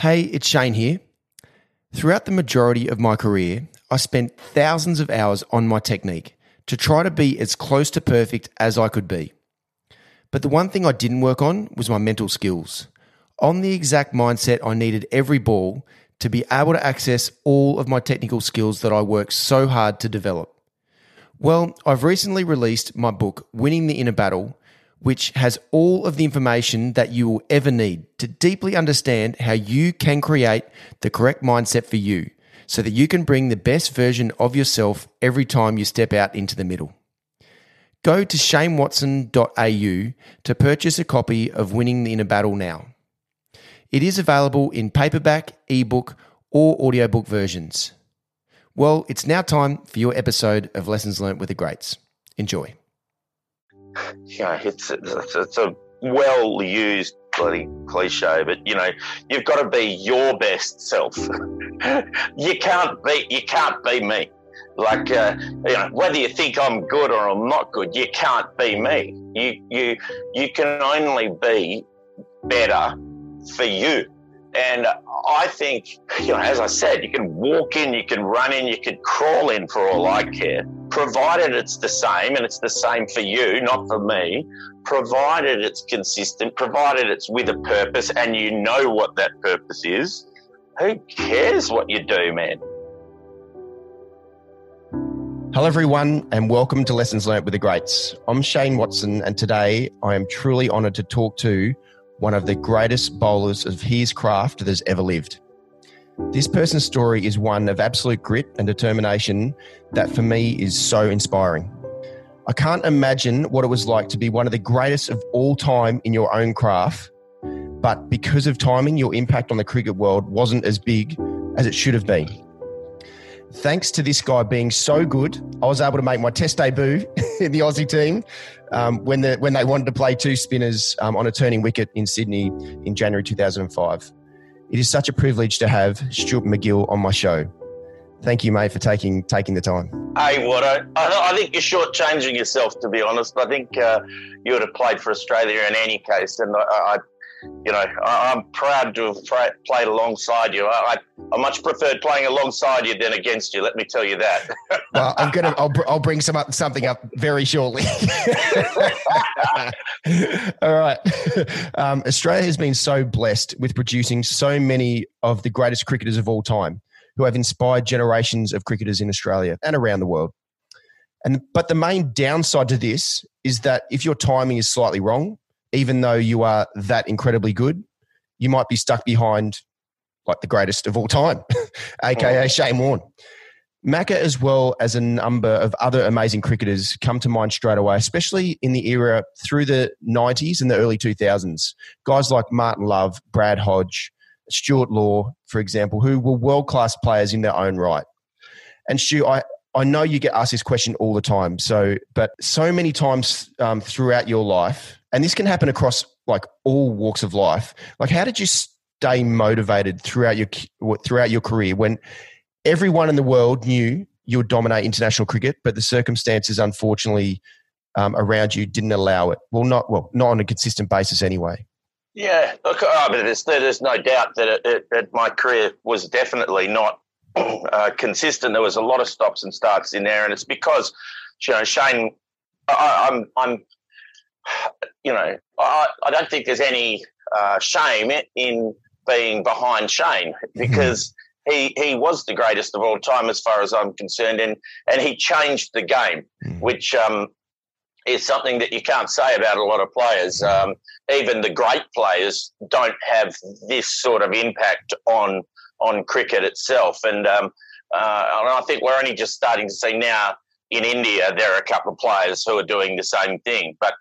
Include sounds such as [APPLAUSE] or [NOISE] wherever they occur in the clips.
Hey, it's Shane here. Throughout the majority of my career, I spent thousands of hours on my technique to try to be as close to perfect as I could be. But the one thing I didn't work on was my mental skills. On the exact mindset I needed every ball to be able to access all of my technical skills that I worked so hard to develop. Well, I've recently released my book, Winning the Inner Battle, which has all of the information that you will ever need to deeply understand how you can create the correct mindset for you so that you can bring the best version of yourself every time you step out into the middle. Go to shanewatson.au to purchase a copy of Winning the Inner Battle now. It is available in paperback, ebook, or audiobook versions. Well, it's now time for your episode of Lessons Learned with the Greats. Enjoy you know, it's, it's, it's a well used bloody cliche, but you know, you've got to be your best self. [LAUGHS] you can't be you can't be me. Like uh, you know, whether you think I'm good or I'm not good, you can't be me. You you you can only be better for you. And I think, you know, as I said, you can walk in, you can run in, you can crawl in for all I care, provided it's the same and it's the same for you, not for me, provided it's consistent, provided it's with a purpose and you know what that purpose is. Who cares what you do, man? Hello, everyone, and welcome to Lessons Learned with the Greats. I'm Shane Watson, and today I am truly honoured to talk to one of the greatest bowlers of his craft that has ever lived. This person's story is one of absolute grit and determination that for me is so inspiring. I can't imagine what it was like to be one of the greatest of all time in your own craft, but because of timing, your impact on the cricket world wasn't as big as it should have been. Thanks to this guy being so good, I was able to make my test debut [LAUGHS] in the Aussie team um, when, the, when they wanted to play two spinners um, on a turning wicket in Sydney in January 2005. It is such a privilege to have Stuart MacGill on my show. Thank you, mate, for taking taking the time. Hey, what I, I think you're shortchanging yourself, to be honest. I think uh, you would have played for Australia in any case, and I, I you know, I, am proud to have played alongside you. I, I, much preferred playing alongside you than against you. Let me tell you that. [LAUGHS] well, I'm gonna, I'll, I'll bring some up, something up very shortly. [LAUGHS] All right. Um, Australia has been so blessed with producing so many of the greatest cricketers of all time, who have inspired generations of cricketers in Australia and around the world. And but the main downside to this is that if your timing is slightly wrong, even though you are that incredibly good, you might be stuck behind like the greatest of all time, [LAUGHS] aka oh. Shane Warne. Macca, as well as a number of other amazing cricketers, come to mind straight away, especially in the era through the 90s and the early 2000s. Guys like Martin Love, Brad Hodge, Stuart Law, for example, who were world class players in their own right. And Stu, I, I know you get asked this question all the time. So, but so many times um, throughout your life, and this can happen across like all walks of life. Like, how did you stay motivated throughout your throughout your career when everyone in the world knew you would dominate international cricket, but the circumstances, unfortunately, um, around you didn't allow it. Well, not well, not on a consistent basis anyway. Yeah, look, there's, there's no doubt that, it, it, that my career was definitely not [CLEARS THROAT] uh, consistent. There was a lot of stops and starts in there, and it's because you know Shane. I, I'm I'm you know, I, I don't think there's any uh, shame in being behind Shane [LAUGHS] because he he was the greatest of all time as far as I'm concerned, and and he changed the game, mm. which um, is something that you can't say about a lot of players. Um, even the great players don't have this sort of impact on on cricket itself, and um, uh, and I think we're only just starting to see now in India there are a couple of players who are doing the same thing, but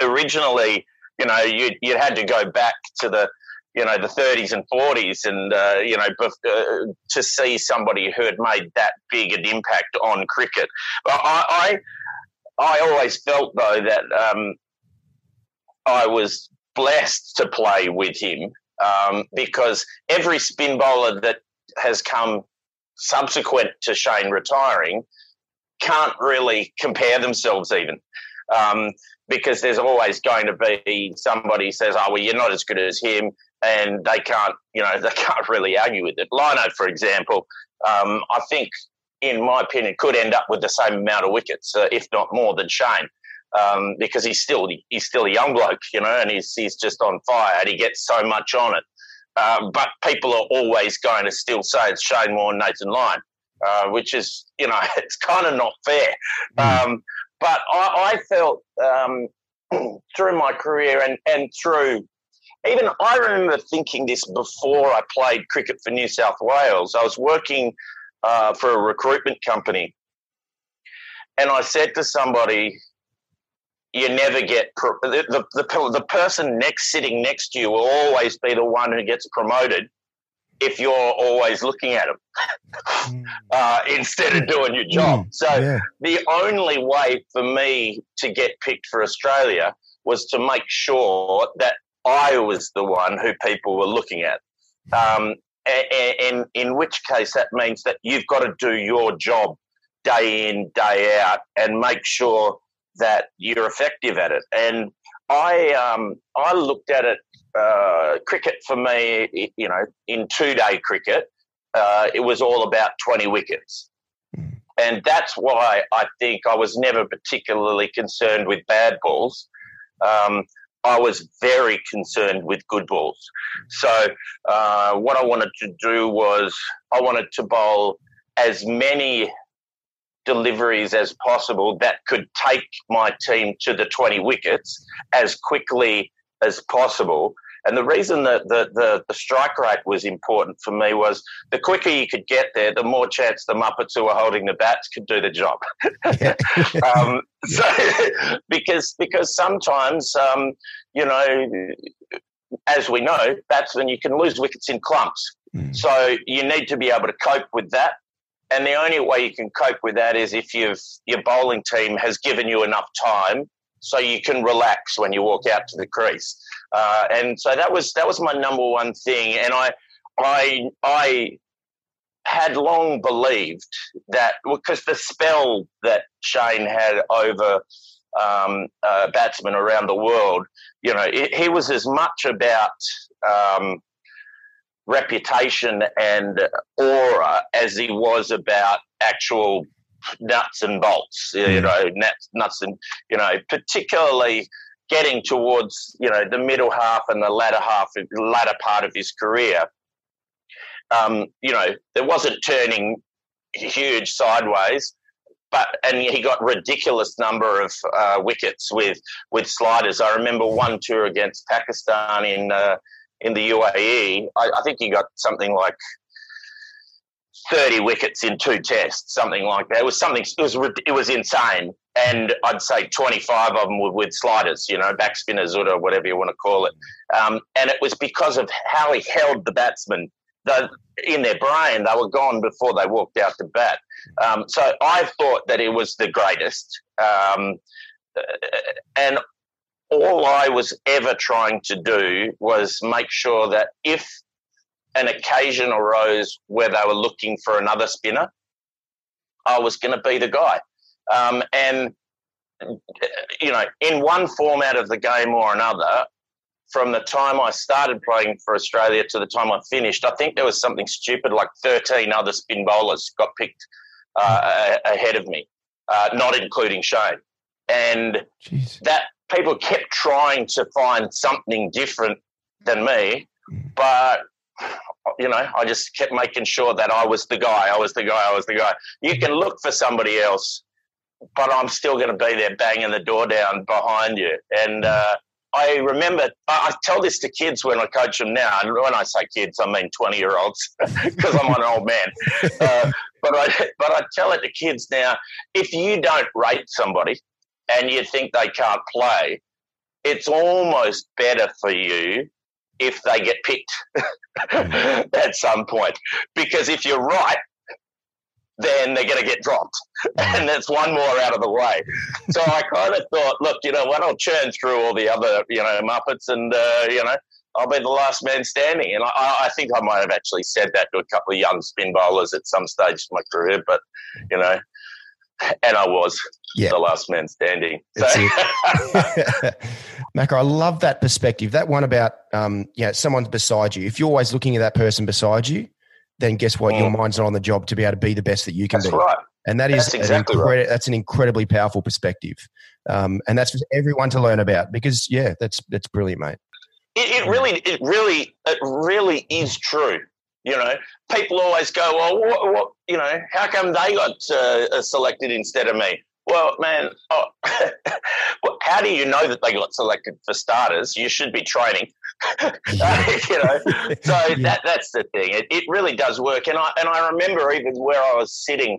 originally, you know, you you had to go back to the you know the 30s and 40s, and uh, you know uh, to see somebody who had made that big an impact on cricket. But I I, I always felt though that um, I was blessed to play with him um, because every spin bowler that has come subsequent to Shane retiring can't really compare themselves even. Um, because there's always going to be somebody says, "Oh, well, you're not as good as him," and they can't, you know, [LAUGHS] they can't really argue with it. Lino, for example, um, I think, in my opinion, could end up with the same amount of wickets, uh, if not more, than Shane. Um, because he's still he's still a young bloke, you know, and he's he's just on fire, and he gets so much on it. Um, but people are always going to still say it's Shane Warne, Nathan Lyon, uh, which is, you know, [LAUGHS] it's kind of not fair. Mm. Um, but I, I felt um, [CLEARS THROAT] through my career and, and through even I remember thinking this before I played cricket for New South Wales. I was working uh, for a recruitment company, and I said to somebody, "You never get pro- the, the, the the person next sitting next to you will always be the one who gets promoted." If you're always looking at them [LAUGHS] mm. uh, instead of doing your job. Mm, so, yeah. the only way for me to get picked for Australia was to make sure that I was the one who people were looking at. Um, and, in which case that means that you've got to do your job day in, day out, and make sure that you're effective at it. And I, um, I looked at it. Uh, cricket for me, you know, in two-day cricket, uh, it was all about twenty wickets, and that's why I think I was never particularly concerned with bad balls. Um, I was very concerned with good balls. So uh, what I wanted to do was I wanted to bowl as many deliveries as possible that could take my team to the 20 wickets as quickly as possible and the reason that the, the, the, strike rate was important for me was the quicker you could get there, the more chance the Muppets who were holding the bats could do the job. [LAUGHS] um, so, [LAUGHS] because because sometimes, um, you know, as we know, batsmen you can lose wickets in clumps. Mm. So you need to be able to cope with that. And the only way you can cope with that is if you've, your bowling team has given you enough time so you can relax when you walk out to the crease. Uh, and so that was that was my number one thing. And I I I had long believed that because the spell that Shane had over um, uh, batsmen around the world, you know, it, he was as much about um, reputation and aura as he was about actual nuts and bolts, you know, nuts, nuts and, you know, particularly getting towards, you know, the middle half and the latter half, the latter part of his career. Um, you know, there wasn't turning huge sideways, but and he got ridiculous number of uh, wickets with with sliders. I remember one tour against Pakistan in uh, in the UAE. I, I think he got something like 30 wickets in two tests, something like that. It was something, it was, it was insane. And I'd say 25 of them were with sliders, you know, back spinners or whatever you want to call it. Um, and it was because of how he held the batsman. In their brain, they were gone before they walked out to bat. Um, so I thought that it was the greatest. Um, and all I was ever trying to do was make sure that if an occasion arose where they were looking for another spinner, I was going to be the guy. Um, and, you know, in one format of the game or another, from the time I started playing for Australia to the time I finished, I think there was something stupid like 13 other spin bowlers got picked uh, ahead of me, uh, not including Shane. And Jeez. that people kept trying to find something different than me, hmm. but you know, I just kept making sure that I was the guy, I was the guy, I was the guy. You can look for somebody else, but I'm still going to be there banging the door down behind you. And uh, I remember, I tell this to kids when I coach them now. And when I say kids, I mean 20 year olds because [LAUGHS] I'm an old man. Uh, but, I, but I tell it to kids now if you don't rate somebody and you think they can't play, it's almost better for you if they get picked [LAUGHS] at some point. Because if you're right, then they're going to get dropped. [LAUGHS] And that's one more out of the way. So I [LAUGHS] kind of thought, look, you know what, I'll churn through all the other, you know, Muppets and, uh, you know, I'll be the last man standing. And I, I, think I might have actually said that to a couple of young spin bowlers at some stage of my career, but, you know, and I was yeah. the last man standing. So. Macca, I love that perspective. That one about um, you know, someone's beside you. If you're always looking at that person beside you, then guess what? Mm. Your mind's not on the job to be able to be the best that you can be. that's be. Right. And that is that's exactly incredi- right. That's an incredibly powerful perspective, um, and that's for everyone to learn about. Because yeah, that's that's brilliant, mate. It, it really, it really, it really is true. You know, people always go, "Well, what, what you know, how come they got uh, selected instead of me?" Well, man, oh, [LAUGHS] well, how do you know that they got selected for starters? You should be training. [LAUGHS] you know, so [LAUGHS] yeah. that that's the thing. It, it really does work, and I and I remember even where I was sitting.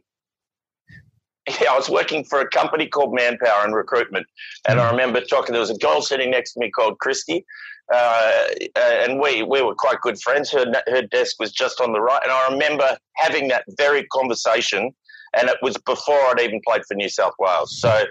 Yeah, I was working for a company called Manpower and Recruitment, and I mm. remember talking. There was a girl sitting next to me called Christy, uh, and we we were quite good friends. Her her desk was just on the right, and I remember having that very conversation and it was before I'd even played for New South Wales. So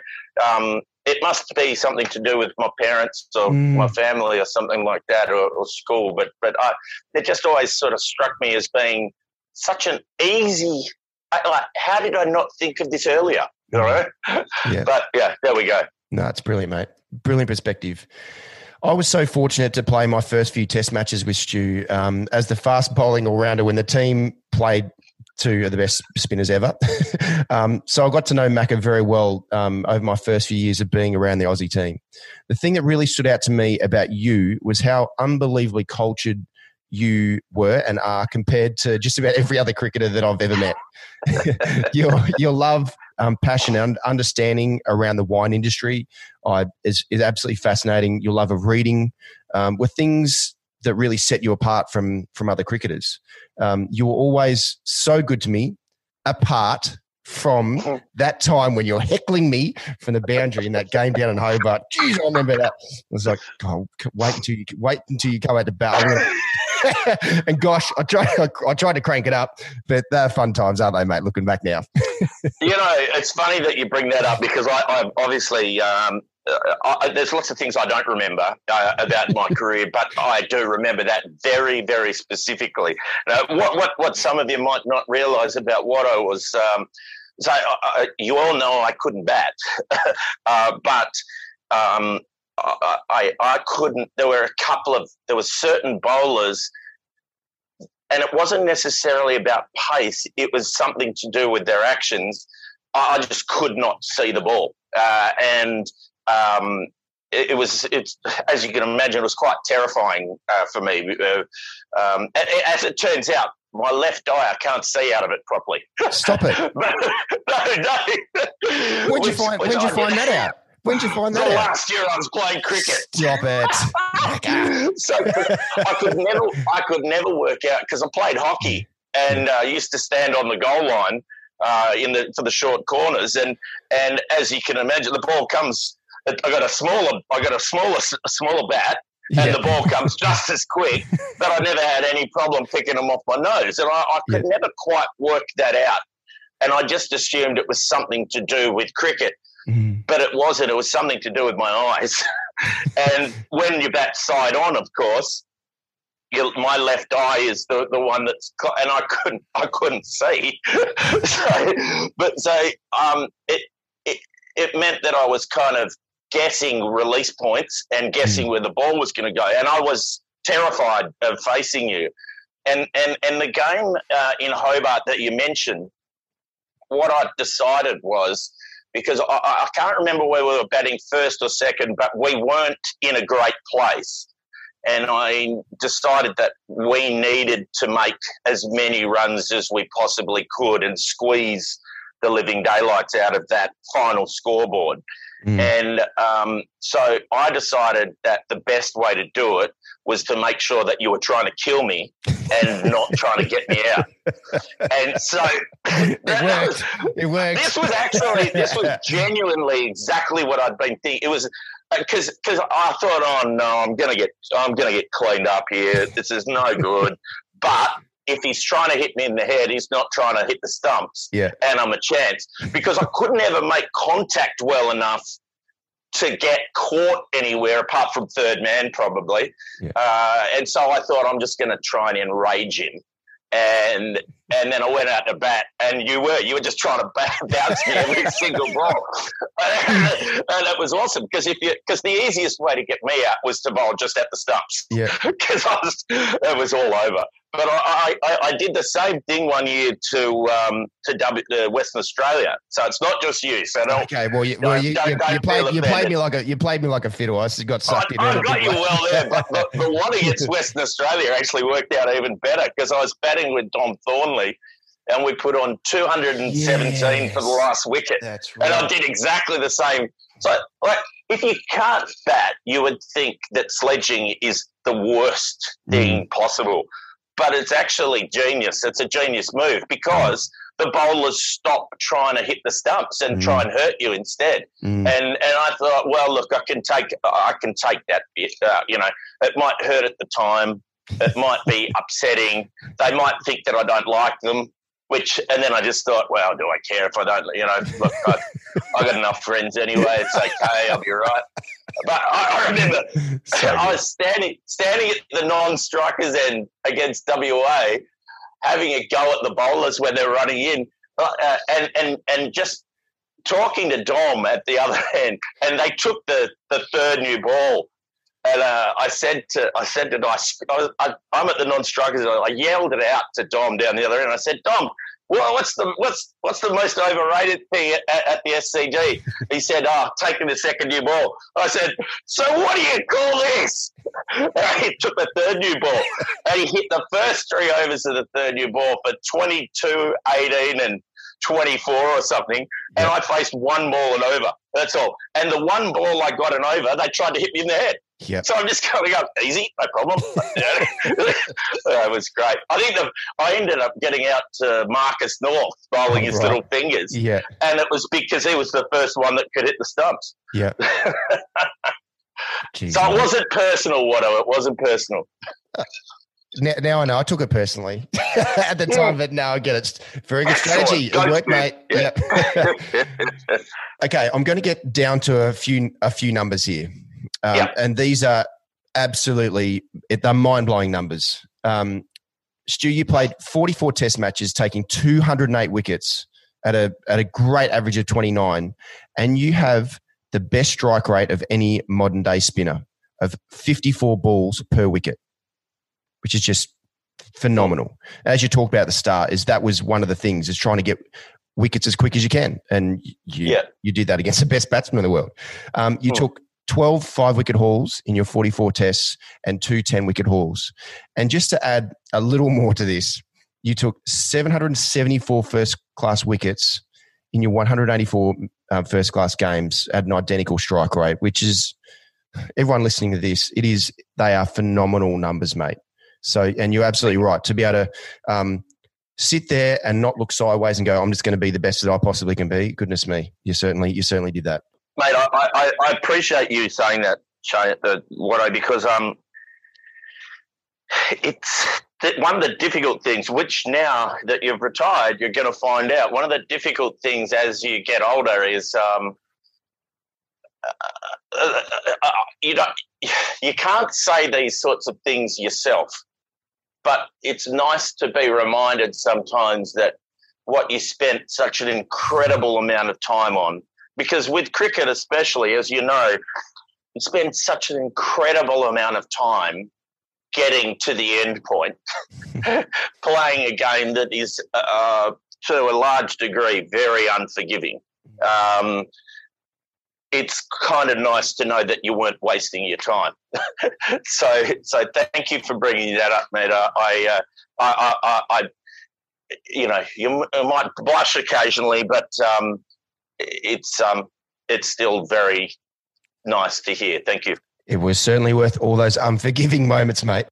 um, it must be something to do with my parents or mm. my family or something like that, or, or school. But but I, it just always sort of struck me as being such an easy. Like, how did I not think of this earlier? You know? [LAUGHS] Yeah. but yeah, there we go. No, it's brilliant, mate. Brilliant perspective. I was so fortunate to play my first few test matches with Stu um, as the fast bowling all rounder when the team played two of the best spinners ever. [LAUGHS] um, so I got to know Macca very well um, over my first few years of being around the Aussie team. The thing that really stood out to me about you was how unbelievably cultured you were and are compared to just about every other cricketer that I've ever met. [LAUGHS] your your love, um, passion, and understanding around the wine industry uh, is is absolutely fascinating. Your love of reading um, were things that really set you apart from from other cricketers. Um, you were always so good to me, apart from [LAUGHS] that time when you're heckling me from the boundary in that game down in Hobart. Jeez, I remember that. I was like, oh, wait until you wait until you go out to battle. [LAUGHS] and gosh, I tried, I tried to crank it up, but they're fun times, aren't they, mate? Looking back now. [LAUGHS] you know, it's funny that you bring that up because I, I obviously um, I, there's lots of things I don't remember uh, about my [LAUGHS] career, but I do remember that very, very specifically. Now, what, what, what some of you might not realise about Watto was, um, so uh, you all know I couldn't bat, [LAUGHS] uh, but um, I, I, I couldn't. There were a couple of there were certain bowlers, and it wasn't necessarily about pace. It was something to do with their actions. I just could not see the ball, uh, and um, it, it, was it's as you can imagine, it was quite terrifying uh, for me. Uh, um, as it turns out, my left eye I can't see out of it properly. Stop it! [LAUGHS] no, no. Where'd you find? Where'd you find that out? When'd you find that? out? Last year I was playing cricket. Stop it! [LAUGHS] so I could never, I could never work out because I played hockey and uh, used to stand on the goal line uh, in the for the short corners, and and as you can imagine, the ball comes I got a smaller, I got a smaller, a smaller bat, and yeah. the ball comes just as quick. [LAUGHS] But I never had any problem picking them off my nose, and I, I could yeah. never quite work that out. And I just assumed it was something to do with cricket, mm. but it wasn't. It was something to do with my eyes. [LAUGHS] and when you bat side on, of course, my left eye is the, the one that's and I couldn't I couldn't see. [LAUGHS] so, but so um, it, it it meant that I was kind of guessing release points and guessing mm. where the ball was going to go. And I was terrified of facing you. And and and the game uh, in Hobart that you mentioned, what I decided was because I, I can't remember where we were batting first or second, but we weren't in a great place. And I decided that we needed to make as many runs as we possibly could and squeeze the living daylights out of that final scoreboard. Mm. And um, so I decided that the best way to do it was to make sure that you were trying to kill me and not trying to get me out. And so [LAUGHS] it worked. it worked. This was actually this was [LAUGHS] genuinely exactly what I'd been thinking. It was because uh, because I thought, oh no, I'm gonna get I'm gonna get cleaned up here. This is no good. But if he's trying to hit me in the head, he's not trying to hit the stumps. Yeah. And I'm a chance because I couldn't ever make contact well enough to get caught anywhere apart from third man, probably. Yeah. Uh, and so I thought I'm just going to try and enrage him. and and then I went out to bat, and you were you were just trying to [LAUGHS] bounce me every [LAUGHS] single ball, [LAUGHS] and it was awesome because if you because the easiest way to get me out was to bowl just at the stumps, yeah, because I was it was all over. But I, I, I, did the same thing one year to um, to, w, to Western Australia, so it's not just you. So don't, okay, well, you, well, you, don't, you, don't you played you played me like a you played me like a fiddle. I got sucked I, in. I got you well [LAUGHS] there, but the, the one against Western Australia actually worked out even better because I was batting with Dom Thornely and we put on 217 yes, for the last wicket. That's right. And I did exactly the same. So, like, if you can't bat, you would think that sledging is the worst thing mm. possible. But it's actually genius. It's a genius move because the bowlers stop trying to hit the stumps and mm. try and hurt you instead. Mm. And and I thought, well, look, I can take I can take that bit. Uh, you know, it might hurt at the time. It might be upsetting. They might think that I don't like them. Which and then I just thought, well, do I care if I don't? You know, look, I, I got enough friends anyway. It's okay. I'll be right. But I, I remember [LAUGHS] I was standing standing at the non-strikers end against WA, having a go at the bowlers when they're running in, uh, and and and just talking to Dom at the other [LAUGHS] end, and they took the the third new ball. And uh, I said to I said to Dice, I am at the non-strikers. I yelled it out to Dom down the other end. I said, Dom, well, what's the what's what's the most overrated thing at, at, the SCG? He said, "Oh, taking the second new ball." I said, "So what do you call this?" [LAUGHS] he took the third new ball and he hit the first three overs of the third new ball for 22, 18, and 24 or something, and I faced one ball and over. That's all. And the one ball I got an over, they tried to hit me in the head. Yep. So I'm just going up easy, no problem. [LAUGHS] [LAUGHS] it was great. I think the, I ended up getting out to Marcus North bowling oh, his right. little fingers. Yeah. And it was because he was the first one that could hit the stumps. Yeah. [LAUGHS] so it wasn't personal, Watto. It wasn't personal. Now, now, I know. I took it personally [LAUGHS] at the time, but now I get it. Very good strategy. It worked, mate. Yeah. [LAUGHS] okay, I'm going to get down to a few a few numbers here. Um, yeah. And these are absolutely they're mind blowing numbers. Um, Stu, you played 44 test matches, taking 208 wickets at a at a great average of 29, and you have the best strike rate of any modern day spinner of 54 balls per wicket, which is just phenomenal. As you talked about at the start, is that was one of the things is trying to get wickets as quick as you can, and you yeah. you did that against the best batsman in the world. Um, you took 12 five wicket hauls in your 44 tests and two 10 wicket hauls. And just to add a little more to this, you took 774 first class wickets in your 184 uh, first class games at an identical strike rate, which is everyone listening to this, it is, they are phenomenal numbers, mate. So, and you're absolutely right to be able to um, sit there and not look sideways and go, I'm just going to be the best that I possibly can be. Goodness me, you certainly, you certainly did that mate. I, I, I appreciate you saying that, Shane, uh, Watto, because um, it's one of the difficult things. Which now that you've retired, you're going to find out. One of the difficult things as you get older is um, uh, uh, uh, you don't, you can't say these sorts of things yourself, but it's nice to be reminded sometimes that what you spent such an incredible amount of time on because with cricket, especially, as you know, you spend such an incredible amount of time getting to the end point, [LAUGHS] playing a game that is, uh, to a large degree, very unforgiving. Um, it's kind of nice to know that you weren't wasting your time. [LAUGHS] so, so thank you for bringing that up, mate. I, uh, I, I, I, you know, you might blush occasionally, but um, it's um, it's still very nice to hear. Thank you. It was certainly worth all those unforgiving moments, mate.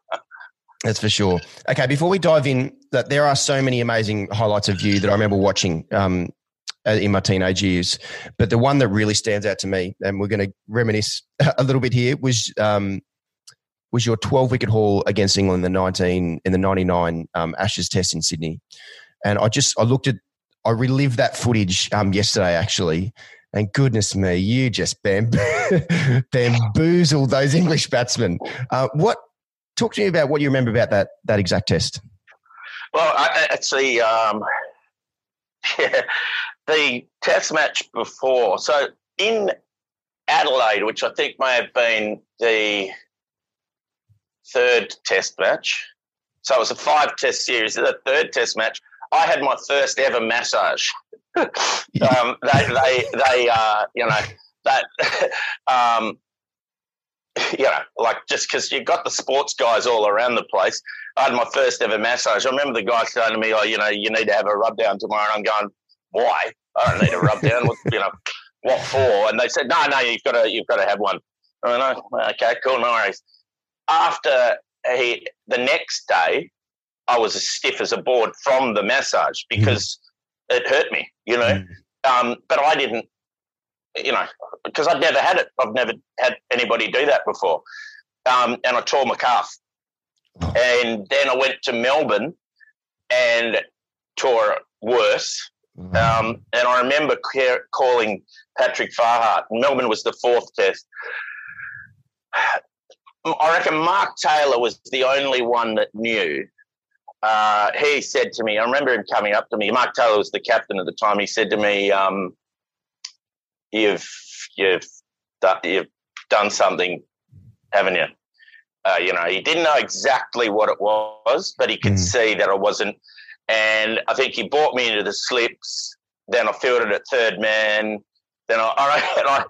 [LAUGHS] That's for sure. Okay, before we dive in, that there are so many amazing highlights of you that I remember watching um, in my teenage years. But the one that really stands out to me, and we're going to reminisce [LAUGHS] a little bit here, was um, was your 12 wicket haul against England in the 19 in the 99 um, Ashes Test in Sydney. And I just I looked at I relived that footage um, yesterday actually, and goodness me, you just bam- [LAUGHS] bamboozled those English batsmen. Uh, what talk to me about what you remember about that that exact test? Well, I, actually, um, [LAUGHS] yeah, the test match before. So in Adelaide, which I think may have been the third test match. So it was a five test series. The third test match, I had my first ever massage. [LAUGHS] um, they, they, they, uh, you know, that, [LAUGHS] um, you know, like just because you've got the sports guys all around the place. I had my first ever massage. I remember the guy saying to me, "Oh, you know, you need to have a rub down tomorrow." And I'm going, "Why? I don't need a rub down. you know, what for?" And they said, "No, no, you've got to, you've got to have one." I went, oh, "Okay, cool, no worries." After he, the next day, I was as stiff as a board from the massage because mm. it hurt me, you know. Mm. Um, but I didn't you know, because I'd never had it. I've never had anybody do that before. Um, and I tore my calf. Oh. And then I went to Melbourne and tore it worse. Mm. Um, and I remember calling Patrick Farhart. Melbourne was the fourth test. I reckon Mark Taylor was the only one that knew. Uh, he said to me, I remember him coming up to me. Mark Taylor was the captain at the time. He said to me, um, you've you've done, you've done something, haven't you? Uh, you know, he didn't know exactly what it was, but he could mm. see that I wasn't. And I think he brought me into the slips. Then I fielded at third man. Then I, [LAUGHS] I,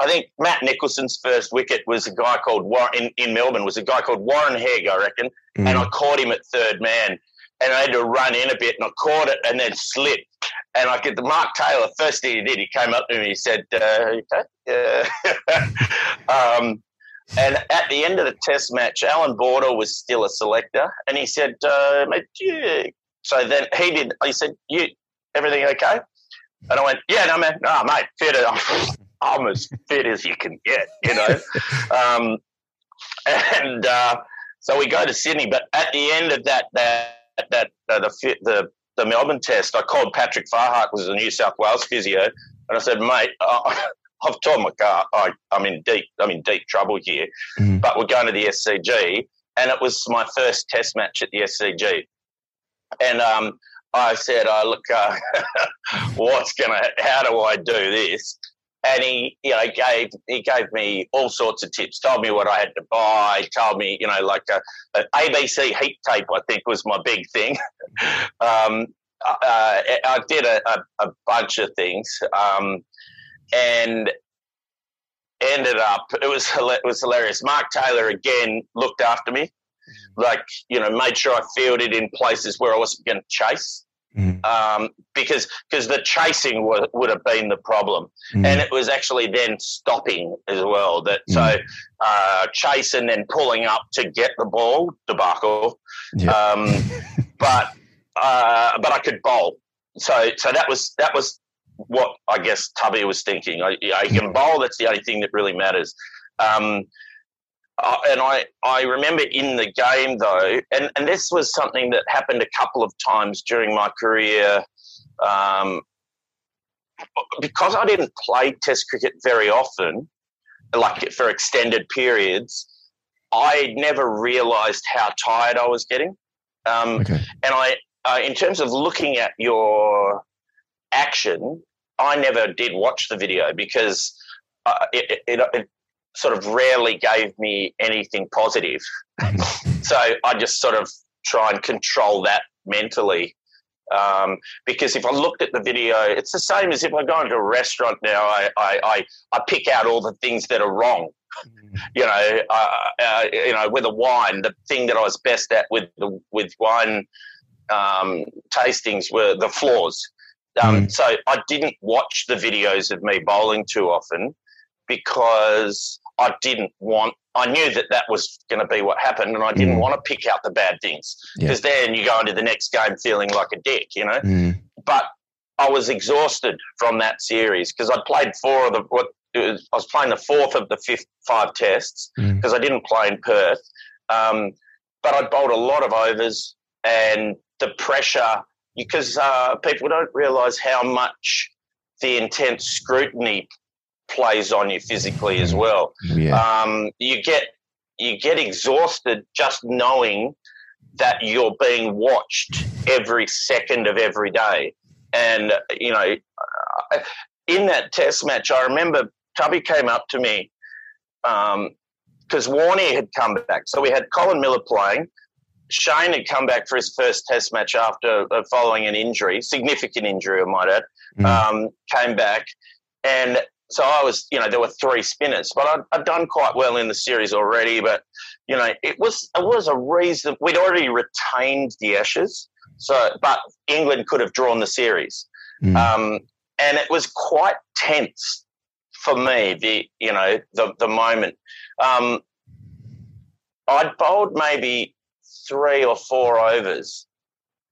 I, think Matt Nicholson's first wicket was a guy called Warren in, in Melbourne was a guy called Warren Hegg, I reckon, mm. and I caught him at third man, and I had to run in a bit, and I caught it and then slipped, and I get the Mark Taylor. First thing he did, he came up to me. And he said, uh, "Okay." [LAUGHS] um, and at the end of the Test match, Alan Border was still a selector, and he said, uh, "Mate, yeah." So then he did. He said, "You everything okay?" And I went, "Yeah, no, man, no, mate, fit. [LAUGHS] I'm as fit as you can get, you know." [LAUGHS] um, and uh, so we go to Sydney, but at the end of that, that that uh, the the the Melbourne test, I called Patrick Farhart, was a New South Wales physio, and I said, mate, [LAUGHS] uh, I've torn my car. I, am in deep, I'm in deep trouble here. Mm. But we're going to the SCG, and it was my first test match at the SCG. And um, I said, "Oh, look, uh, [LAUGHS] what's gonna? How do I do this?" and he you know gave he gave me all sorts of tips told me what i had to buy told me you know like a, a abc heat tape i think was my big thing [LAUGHS] um, uh, i did a, a, a, bunch of things um, and ended up it was it was hilarious mark taylor again looked after me. Like you know made sure i fielded in places where i wasn't going to chase Mm. Um, because because the chasing would, would have been the problem, mm. and it was actually then stopping as well. That mm. so uh, chasing and pulling up to get the ball debacle, yeah. um, [LAUGHS] but uh, but I could bowl. So so that was that was what I guess Tubby was thinking. I, I can mm. bowl. That's the only thing that really matters. Um, uh, and I, I remember in the game though, and, and this was something that happened a couple of times during my career. Um, because I didn't play Test cricket very often, like for extended periods, I never realised how tired I was getting. Um, okay. And I, uh, in terms of looking at your action, I never did watch the video because uh, it, it, it, sort of rarely gave me anything positive. [LAUGHS] so I just sort of try and control that mentally. Um, because if I looked at the video, it's the same as if I go into a restaurant now. I, I, I, I pick out all the things that are wrong. Mm. You know, uh, uh, you know, with a wine, the thing that I was best at with the, with wine um, tastings were the flaws. Um, mm. So I didn't watch the videos of me bowling too often because I didn't want. I knew that that was going to be what happened, and I didn't mm. want to pick out the bad things because yeah. then you go into the next game feeling like a dick, you know. Mm. But I was exhausted from that series because I'd played four of the what was, I was playing the fourth of the fifth five tests because mm. I didn't play in Perth. Um, but I bowled a lot of overs and the pressure because uh, people don't realise how much the intense scrutiny plays on you physically as well. Yeah. Um, you get you get exhausted just knowing that you're being watched every second of every day. And, you know, in that test match, I remember Tubby came up to me because um, Warney had come back. So we had Colin Miller playing. Shane had come back for his first test match after uh, following an injury, significant injury, I might add. Mm. Um, came back. And so I was, you know, there were three spinners, but I'd, I'd, done quite well in the series already. But you know, it was it was a reason we'd already retained the Ashes, so but England could have drawn the series, mm. um, and it was quite tense for me. The you know the the moment um, I'd bowled maybe three or four overs,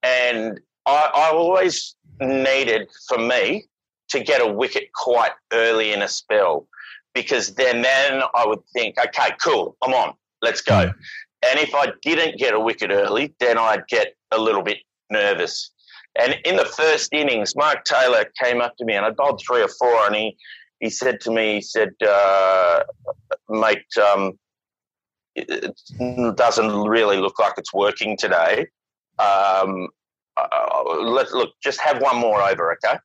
and I, I always needed for me to get a wicket quite early in a spell because then then I would think, okay, cool, I'm on, let's go. And if I didn't get a wicket early, then I'd get a little bit nervous. And in the first innings, Mark Taylor came up to me and I bowled three or four, and he he said to me, he said, uh, mate, um, it doesn't really look like it's working today. Um, uh, let, look, just have one more over, okay?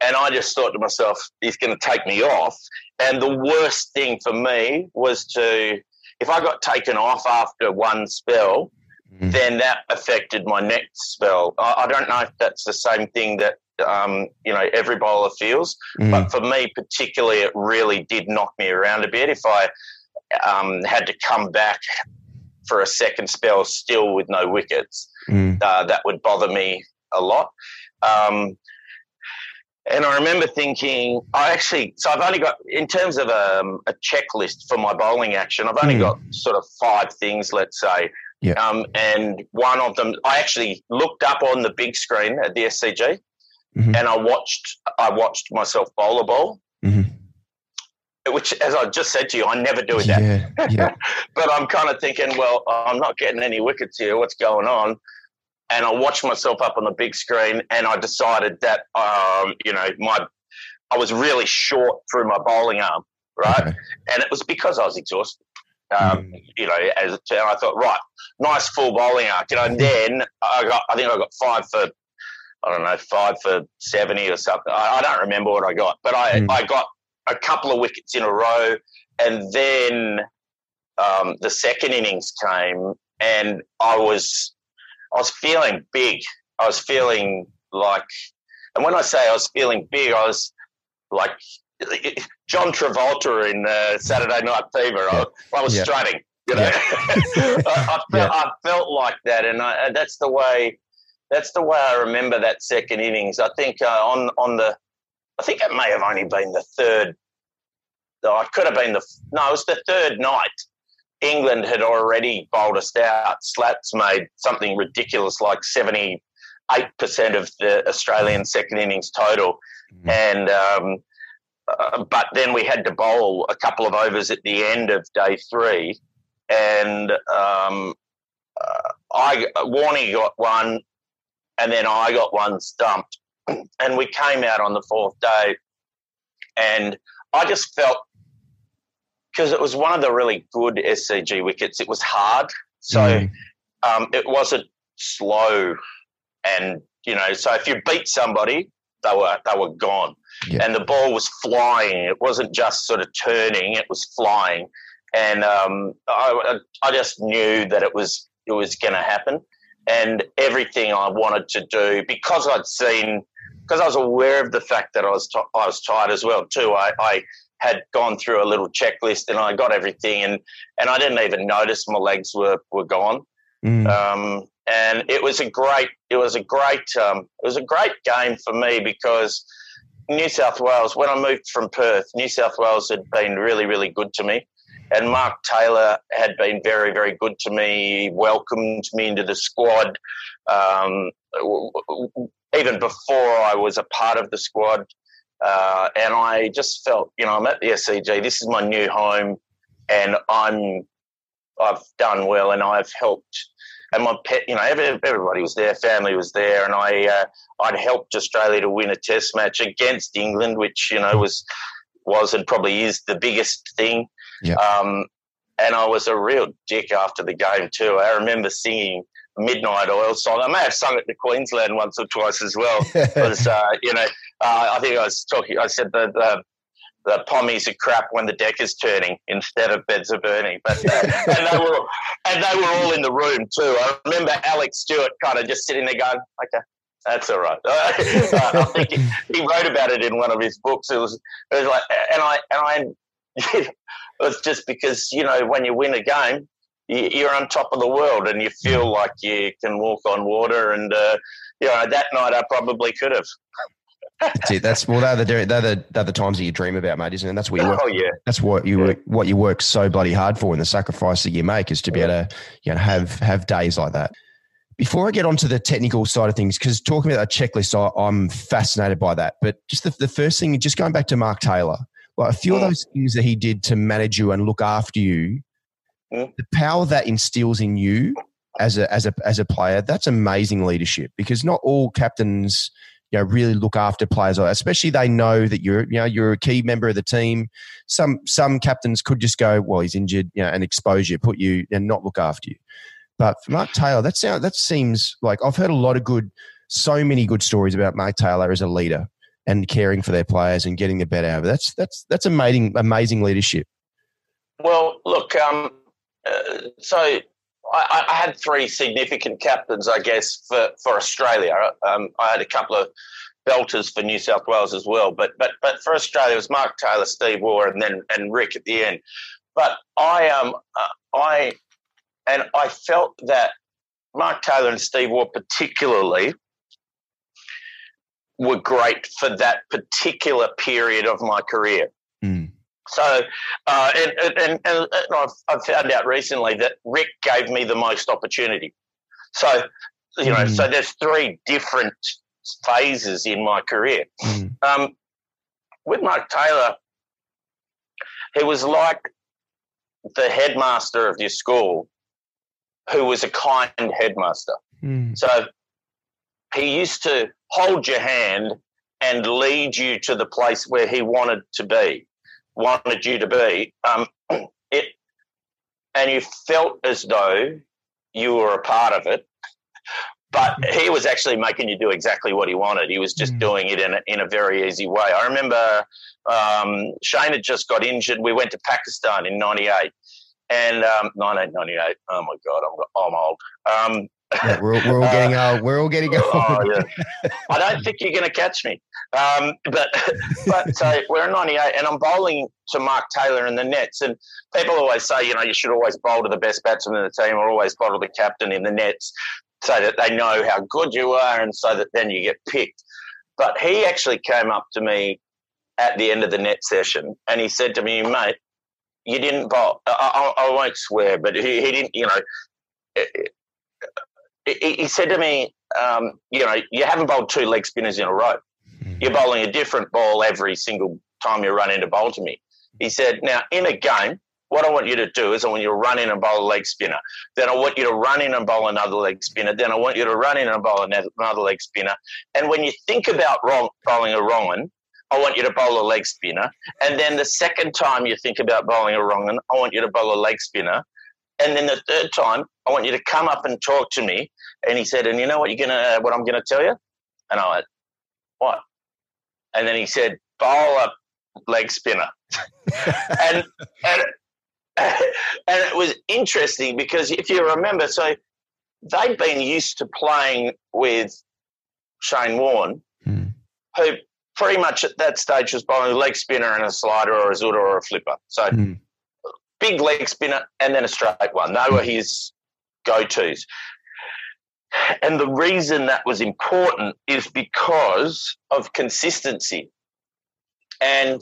And I just thought to myself, he's going to take me off. And the worst thing for me was to, if I got taken off after one spell, mm. then that affected my next spell. I, I, don't know if that's the same thing that, um, you know, every bowler feels. Mm. But for me, particularly, it really did knock me around a bit. If I um, had to come back for a second spell still with no wickets, mm. uh, that would bother me a lot. Um, and I remember thinking, I actually, so I've only got, in terms of um, a checklist for my bowling action, I've only mm. got sort of five things, let's say. Yeah. Um, and one of them, I actually looked up on the big screen at the SCG mm-hmm. and I watched, I watched myself bowl a ball. Mm-hmm. Which, as I just said to you, I never do that. Yeah, yeah. [LAUGHS] but I'm kind of thinking, well, I'm not getting any wickets here. What's going on? And I watched myself up on the big screen, and I decided that um, you know my I was really short through my bowling arm, right? Okay. And it was because I was exhausted. Um, mm. You know, as and I thought, right, nice full bowling arc. You know, and then I got, I think I got five for, I don't know, five for seventy or something. I, I don't remember what I got, but I, mm. I got a couple of wickets in a row, and then um, the second innings came, and I was I was feeling big. I was feeling like, and when I say I was feeling big, I was like John Travolta in uh, Saturday Night Fever. Yeah. I, I, was yeah. strutting. You know, yeah. [LAUGHS] I, I, felt, I, felt, like that, and I, that's the way. That's the way I remember that second innings. I think uh, on on the, I think it may have only been the third. No, it could have been the no. It was the third night England had already bowled us out. Slats made something ridiculous like 78% of the Australian second innings total. Mm. And, um, uh, but then we had to bowl a couple of overs at the end of day three. And um, uh, I, Warney got one, and then I got one stumped. [CLEARS THROAT] And we came out on the fourth day. And I just felt because it was one of the really good SCG wickets. It was hard, so mm. um, it wasn't slow, and you know, so if you beat somebody, they were they were gone, yeah. and the ball was flying. It wasn't just sort of turning; it was flying, and um, I, I just knew that it was it was going to happen, and everything I wanted to do because I'd seen because I was aware of the fact that I was t- I was tired as well too. I, I had gone through a little checklist and I got everything and and I didn't even notice my legs were were gone. Mm. Um, and it was a great it was a great um, it was a great game for me because New South Wales when I moved from Perth, New South Wales had been really really good to me. And Mark Taylor had been very, very good to me. He welcomed me into the squad. Um, even before I was a part of the squad, uh, and I just felt, you know, I'm at the SCG. This is my new home, and I'm, I've done well, and I've helped. And my pet, you know, everybody was there, family was there, and I, uh, I'd helped Australia to win a Test match against England, which you know was, was and probably is the biggest thing. Yeah. Um, and I was a real dick after the game too. I remember singing Midnight Oil song. I may have sung it to Queensland once or twice as well. [LAUGHS] Because uh, you know, uh, I think I was talking. I said that the, the pommies are crap when the deck is turning instead of beds are burning. But uh, [LAUGHS] and they were and they were all in the room too. I remember Alex Stewart kind of just sitting there going, "Okay, that's all right." [LAUGHS] I think he, he, wrote about it in one of his books. It was it was like, and I and I. it was just because you know when you win a game, you're on top of the world and you feel like you can walk on water. And uh, you know that night I probably could have. [LAUGHS] That's it. That's well, they're the they're the they're the times that you dream about, mate, isn't it? And that's what you work. Oh yeah. That's what you yeah. work, what you work so bloody hard for, and the sacrifice that you make is to be able to you know have have days like that. Before I get onto the technical side of things, because talking about that checklist, I, am fascinated by that. But just the, the first thing, just going back to Mark Taylor, like a few of those things that he did to manage you and look after you, the power that instills in you as a as a as a player, that's amazing leadership. Because not all captains you know really look after players especially they know that you're you know you're a key member of the team. Some some captains could just go well he's injured you know and expose you put you and not look after you. But for mark taylor that sound that seems like i've heard a lot of good so many good stories about mark taylor as a leader and caring for their players and getting the bet out of it. That's that's that's amazing amazing leadership. Well look um uh, so I, I, had three significant captains, I guess, for, for Australia. Um, I had a couple of belters for New South Wales as well, but but but for Australia it was Mark Taylor, Steve Waugh, and then and Rick at the end. But I um uh, I and I felt that Mark Taylor and Steve Waugh particularly were great for that particular period of my career. So, uh, and, and, and, I've, I've, found out recently that Rick gave me the most opportunity. So, you know, mm. so there's three different phases in my career. Mm. Um, with Mark Taylor, he was like the headmaster of your school, who was a kind headmaster. Mm. So he used to hold your hand and lead you to the place where he wanted to be wanted you to be, um, [CLEARS THROAT] it, and you felt as though you were a part of it. But he was actually making you do exactly what he wanted. He was just mm. doing it in a, in a very easy way. I remember um, Shane had just got injured. We went to Pakistan in '98, and um, 1998. Oh my God, I'm, I'm old. Um, yeah, we're, we're all getting uh, We're all getting old. Oh, yeah. [LAUGHS] I don't think you're going to catch me. Um, but [LAUGHS] but so we're in '98, and I'm bowling to Mark Taylor in the nets. And people always say, you know, you should always bowl to the best batsman in the team, or always bowl to the captain in the nets, so that they know how good you are, and so that then you get picked. But he actually came up to me at the end of the net session, and he said to me, mate. You didn't bowl. I, I, I won't swear, but he, he didn't. You know, he, said to me, um, you know, you haven't bowled two leg spinners in a row. Mm-hmm. You're bowling a different ball every single time you run into bowl to me. He said, now in a game, what I want you to do is I want you to run in and bowl a leg spinner. Then I want you to run in and bowl another leg spinner. Then I want you to run in and bowl another leg spinner. And when you think about wrong, bowling a wrong one, I want you to bowl a leg spinner. And then the second time you think about bowling a wrong one, I want you to bowl a leg spinner. And then the third time, I want you to come up and talk to me. And he said, and you know what you're gonna, what I'm gonna tell you? And I went, what? And then he said, bowl a leg spinner. [LAUGHS] and, and, and it was interesting because if you remember, so they'd been used to playing with Shane Warne, mm. who pretty much at that stage was bowling a leg spinner and a slider or a zooter or a flipper. So mm big leg spinner, and then a straight one. They were his go tos. And the reason that was important is because of consistency. And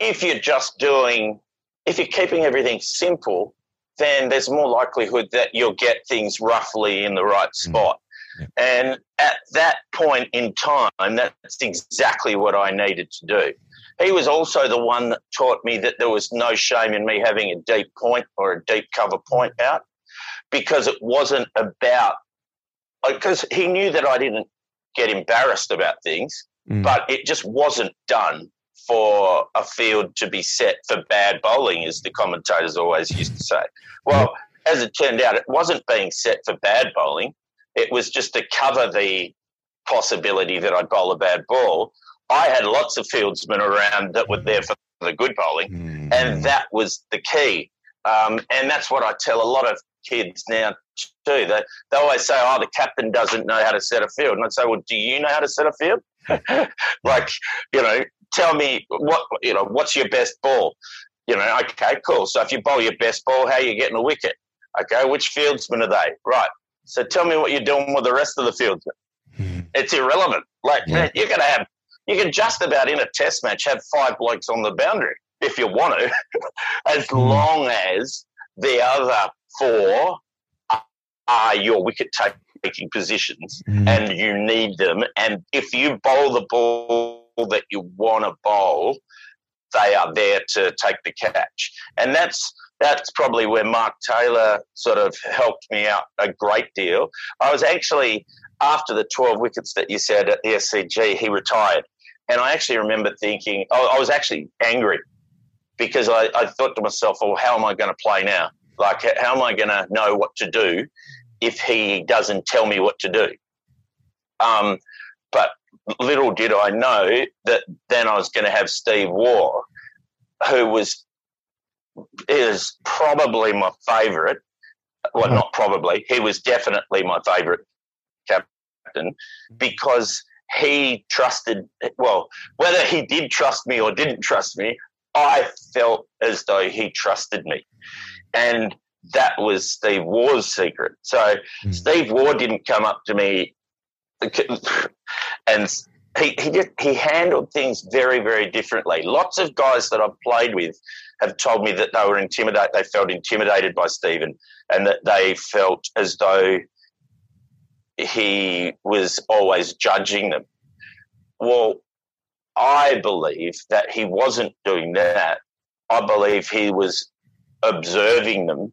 if you're just doing, if you're keeping everything simple, then there's more likelihood that you'll get things roughly in the right mm. spot. And at that point in time, that's exactly what I needed to do. He was also the one that taught me that there was no shame in me having a deep point or a deep cover point out because it wasn't about, because he knew that I didn't get embarrassed about things, mm. but it just wasn't done for a field to be set for bad bowling, as the commentators always used to say. Well, as it turned out, it wasn't being set for bad bowling. It was just to cover the possibility that I'd bowl a bad ball. I had lots of fieldsmen around that were there for the good bowling, mm. and that was the key. Um, and that's what I tell a lot of kids now too. They, they always say, "Oh, the captain doesn't know how to set a field," and I say, "Well, do you know how to set a field? [LAUGHS] like, you know, tell me what you know. What's your best ball? You know, okay, cool. So if you bowl your best ball, how are you getting a wicket? Okay, which fieldsmen are they? Right. So tell me what you're doing with the rest of the fieldsmen. Hmm. It's irrelevant. Like yeah. man, you're going to have, you can just about in a test match have five blokes on the boundary if you want to, [LAUGHS] as hmm. long as the other four are your wicket taking positions mm. and you need them. And if you bowl the ball that you want to bowl, they are there to take the catch. And that's that's probably where Mark Taylor sort of helped me out a great deal. I was actually after the 12 wickets that you said at the SCG, he retired. And I actually remember thinking, I was actually angry because I, I thought to myself, well, how am I going to play now? Like, how am I going to know what to do if he doesn't tell me what to do? Um, but little did I know that then I was going to have Steve Waugh, who was is probably my favourite. Well, uh-huh. not probably. He was definitely my favourite captain because he trusted. Well, whether he did trust me or didn't trust me, I felt as though he trusted me, and that was Steve Waugh's secret. So mm. Steve Waugh didn't come up to me and he he just he handled things very very differently. Lots of guys that I've played with have told me that they were intimidated. They felt intimidated by Stephen, and that they felt as though he was always judging them. Well, I believe that he wasn't doing that. I believe he was observing them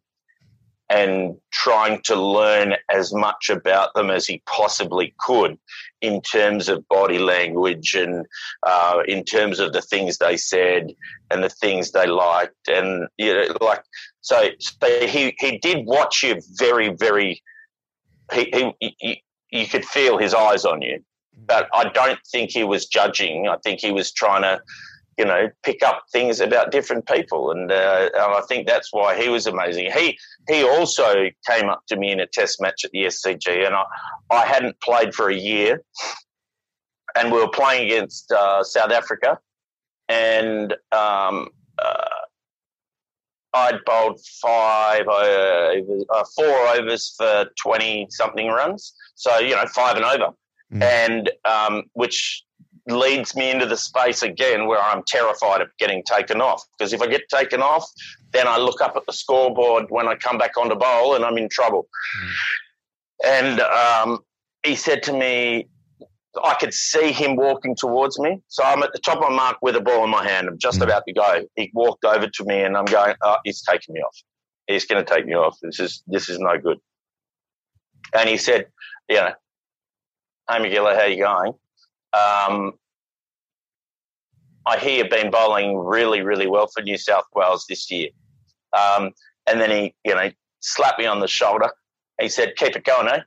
and trying to learn as much about them as he possibly could in terms of body language and uh, in terms of the things they said and the things they liked and you know like so, so he he did watch you very very he, he, he you could feel his eyes on you. But I don't think he was judging. I think he was trying to you know, pick up things about different people, and, uh, and I think that's why he was amazing. He he also came up to me in a test match at the SCG, and I I hadn't played for a year, and we were playing against uh, South Africa, and um, uh, I'd bowled five overs, uh, four overs for twenty something runs, so you know five and over, mm. and um, which leads me into the space again where I'm terrified of getting taken off. Because if I get taken off, then I look up at the scoreboard when I come back onto bowl and I'm in trouble. Mm. And um, he said to me, I could see him walking towards me. So I'm at the top of my mark with a ball in my hand. I'm just mm. about to go. He walked over to me and I'm going, oh, he's taking me off. He's going to take me off. This is, this is no good. And he said, yeah, hey, McGilla, how you going? Um, I hear you've been bowling really, really well for New South Wales this year. Um, and then he, you know, slapped me on the shoulder. He said, "Keep it going, eh?"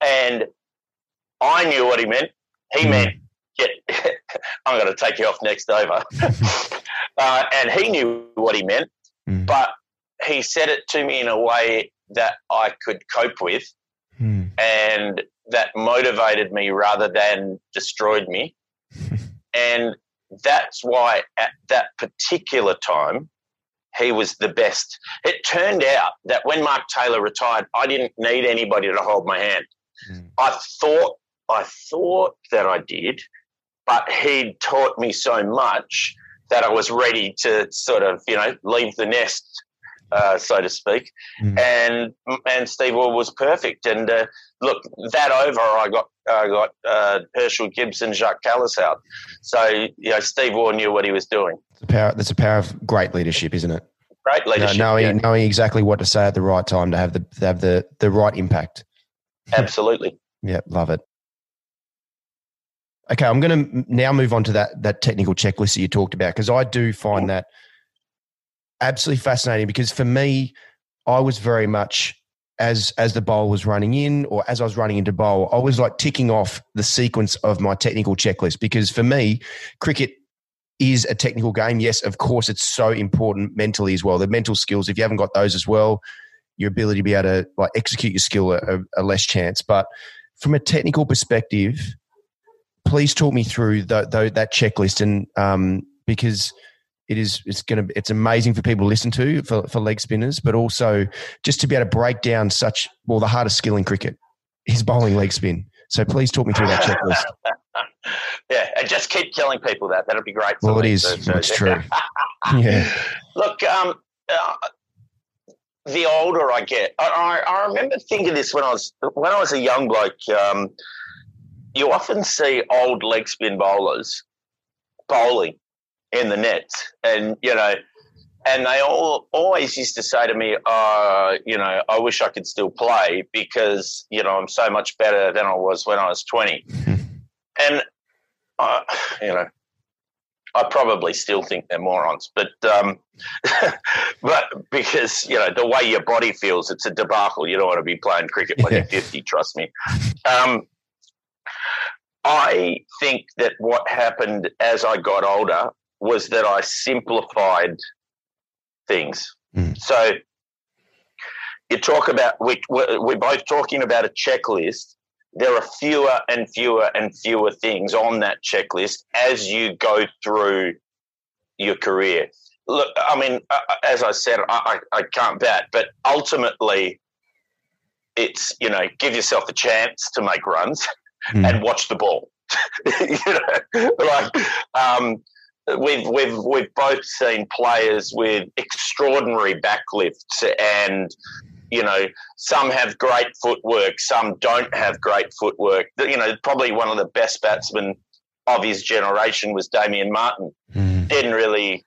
And I knew what he meant. He mm. meant, "Get, [LAUGHS] I'm going to take you off next over." [LAUGHS] uh, and he knew what he meant, mm. but he said it to me in a way that I could cope with, mm. and that motivated me rather than destroyed me. [LAUGHS] and that's why at that particular time, he was the best. It turned out that when Mark Taylor retired, I didn't need anybody to hold my hand. Mm. I thought I thought that I did, but he'd taught me so much that I was ready to sort of, you know, leave the nest uh, so to speak. Mm. And and Steve Waugh was perfect. And uh, look, that over, I got I got uh, Herschelle Gibson, Jacques Kallis out. So you know, Steve Waugh knew what he was doing. The power. That's a power of great leadership, isn't it? Great leadership. knowing yeah. knowing exactly what to say at the right time to have the to have the the right impact. Absolutely. [LAUGHS] yeah, love it. Okay, I'm going to now move on to that that technical checklist that you talked about because I do find that absolutely fascinating because for me, I was very much as as the bowl was running in or as I was running into bowl, I was like ticking off the sequence of my technical checklist because for me, cricket is a technical game. Yes, of course, it's so important mentally as well. The mental skills, if you haven't got those as well, your ability to be able to like execute your skill a, a less chance. But from a technical perspective, please talk me through the, the, that checklist and um, because it is it's going to it's amazing for people to listen to for, for leg spinners, but also just to be able to break down such well the hardest skill in cricket is bowling leg spin. So please talk me through that checklist. [LAUGHS] yeah, and just keep telling people that. That'd be great. well, it is. So, it's true. [LAUGHS] yeah. Look, um, uh, the older I get, I, I, remember thinking this when I was when I was a young bloke. Um, you often see old leg spin bowlers bowling in the nets, and you know, and they all always used to say to me, uh, you know, I wish I could still play because you know I'm so much better than I was when I was 20, [LAUGHS] and uh, you know. I probably still think they're morons, but um, [LAUGHS] but because you know the way your body feels, it's a debacle. You don't want to be playing cricket when yeah. you're 50. Trust me. Um, I think that what happened as I got older was that I simplified things. Mm. So you talk about we, we're both talking about a checklist. There are fewer and fewer and fewer things on that checklist as you go through your career. Look, I mean, as I said, I, I can't bat, but ultimately, it's you know, give yourself a chance to make runs [LAUGHS] mm. and watch the ball. [LAUGHS] you know, like um, we've we've we've both seen players with extraordinary backlifts and you know some have great footwork some don't have great footwork you know probably one of the best batsmen of his generation was Damien Martyn mm. didn't really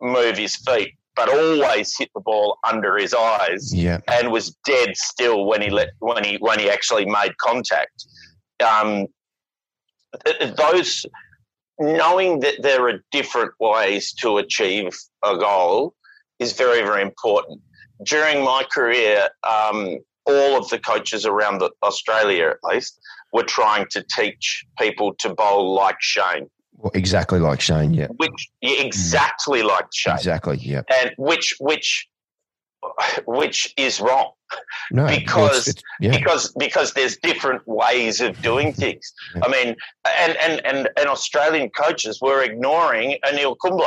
move his feet but always hit the ball under his eyes yeah. and was dead still when he let when he when he actually made contact um, those knowing that there are different ways to achieve a goal is very, very important. During my career, um, all of the coaches around the, Australia, at least, were trying to teach people to bowl like Shane. Well, exactly like Shane, yeah. Which exactly like Shane. Exactly, yeah. And which which which is wrong. No, because it's, yeah. because because there's different ways of doing things. Yeah. I mean, and, and and and Australian coaches were ignoring Anil Kumble,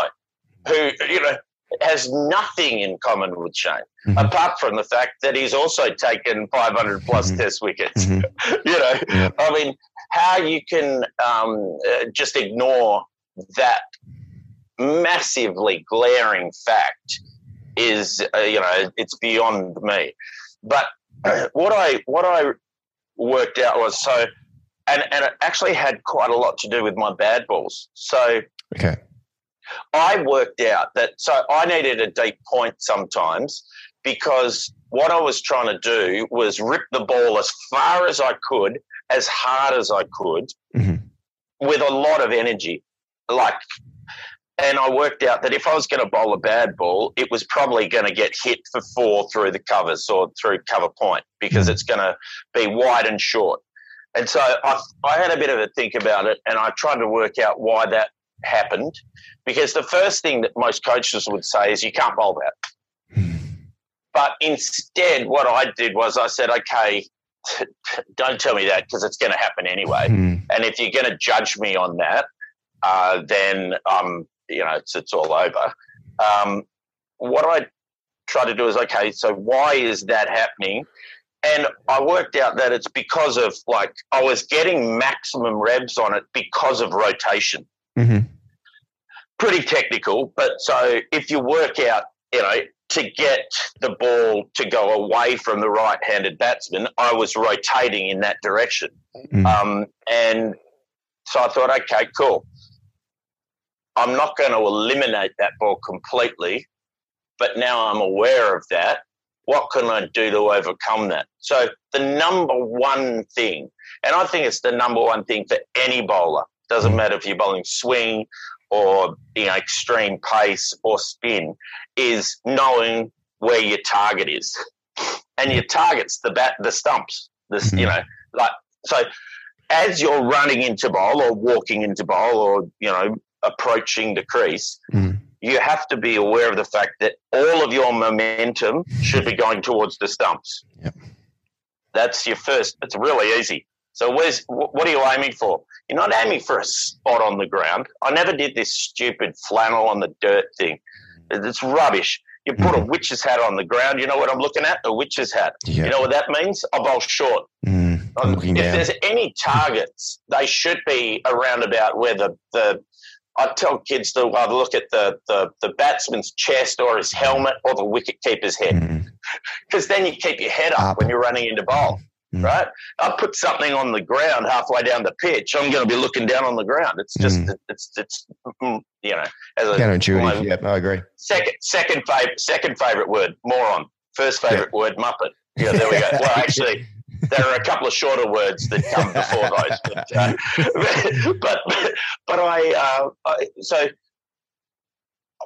who you know has nothing in common with Shane, mm-hmm. apart from the fact that he's also taken 500 plus mm-hmm. Test wickets. Mm-hmm. [LAUGHS] you know, yeah. I mean, how you can um, uh, just ignore that massively glaring fact is uh, you know it's beyond me. But [CLEARS THROAT] what I what I worked out was so, and and it actually had quite a lot to do with my bad balls. So okay. I worked out that so I needed a deep point sometimes because what I was trying to do was rip the ball as far as I could, as hard as I could, mm-hmm. with a lot of energy. Like and I worked out that if I was going to bowl a bad ball, it was probably going to get hit for four through the covers or through cover point because mm. it's going to be wide and short. And so I, I had a bit of a think about it and I tried to work out why that happened because the first thing that most coaches would say is you can't bowl that. Hmm. But instead, what I did was I said, okay, [LAUGHS] don't tell me that because it's going to happen anyway. Mm. And if you're going to judge me on that, uh, then um, you know, it's, it's all over. Um, what I try to do is, okay, so why is that happening? And I worked out that it's because of like I was getting maximum revs on it because of rotation. Mm-hmm. Pretty technical, but so if you work out, you know, to get the ball to go away from the right-handed batsman, I was rotating in that direction, mm-hmm. um, and so I thought, okay, cool. I'm not going to eliminate that ball completely, but now I'm aware of that. What can I do to overcome that? So, the number one thing, and I think it's the number one thing for any bowler, doesn't matter if you're bowling swing or you know, extreme pace or spin, is knowing where your target is, and your target's the bat, the stumps. This, mm-hmm. you know, like so. As you're running into bowl or walking into bowl or you know approaching the crease, mm. you have to be aware of the fact that all of your momentum should be going towards the stumps. Yep. That's your first. It's really easy. So where's what are you aiming for? You're not aiming for a spot on the ground. I never did this stupid flannel on the dirt thing. It's rubbish. You put mm. a witch's hat on the ground. You know what I'm looking at? A witch's hat. You know what that means? I bowl short. Mm, if down. there's any targets, they should be around about where the, the I tell kids to either look at the, the, the batsman's chest or his helmet or the wicket keeper's head. [LAUGHS] Because mm. then you keep your head up, up, when you're running into bowl, mm. right? I put something on the ground halfway down the pitch. I'm going to be looking down on the ground. It's just, mm. it's, it's, mm, you know, as a, counterintuitive. Yeah, I agree. Second, second favorite, second favorite word, moron. First favorite yep. word, muppet. Yeah, there we go. Well, actually, [LAUGHS] there are a couple of shorter words that come [LAUGHS] before those. But, uh, [LAUGHS] but, but, I, uh, I so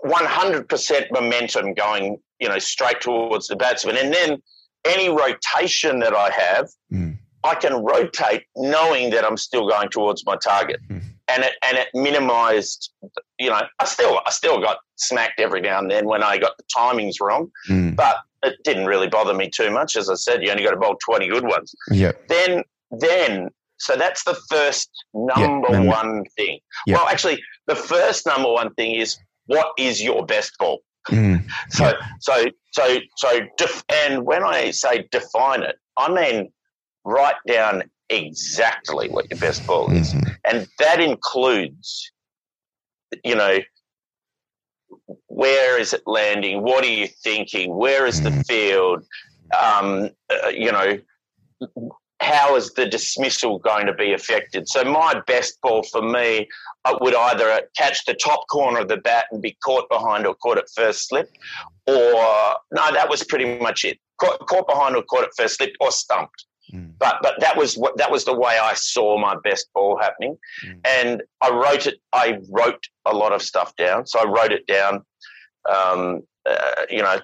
100% momentum going, you know, straight towards the batsman. And then any rotation that I have, mm. I can rotate knowing that I'm still going towards my target. Mm. And it and it minimized, you know, I still I still got smacked every now and then when I got the timings wrong. Mm. But it didn't really bother me too much. As I said, you only got to bowl 20 good ones. Yeah. Then, then, so that's the first number yeah, one thing. Yeah. Well, actually, the first number one thing is what is your best ball? Mm. So, yeah. so, so, so, def- and when I say define it, I mean write down exactly what your best ball is, mm-hmm. and that includes, you know, where is it landing? What are you thinking? Where is the mm. field? Um, uh, you know, how is the dismissal going to be affected? So my best ball for me uh, would either catch the top corner of the bat and be caught behind or caught at first slip, or no, that was pretty much it. Caught, caught behind or caught at first slip or stumped. Mm. But but that was what that was the way I saw my best ball happening, mm. and I wrote it. I wrote a lot of stuff down. So I wrote it down. Um, uh, you know,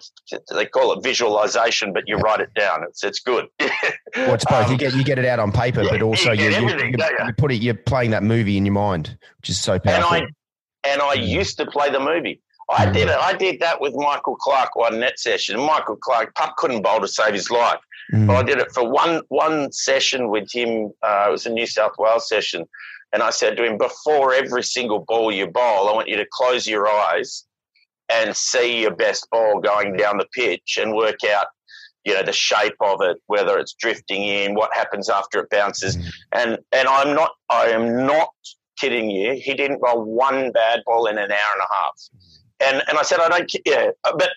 they call it visualization, but you write it down. It's it's good. well, it's both. Um, you get you get it out on paper, yeah, but also you, you, you, you, put it. You're playing that movie in your mind, which is so powerful. And I and I mm. used to play the movie. I mm. did it. I did that with Michael Clarke one net session. Michael Clarke, Pup couldn't bowl to save his life. Mm. But I did it for one one session with him. Uh, it was a New South Wales session, and I said to him, before every single ball you bowl, I want you to close your eyes and see your best ball going down the pitch and work out, you know, the shape of it, whether it's drifting in, what happens after it bounces. Mm. And and I'm not I am not kidding you. He didn't roll one bad ball in an hour and a half. And and I said I don't yeah, but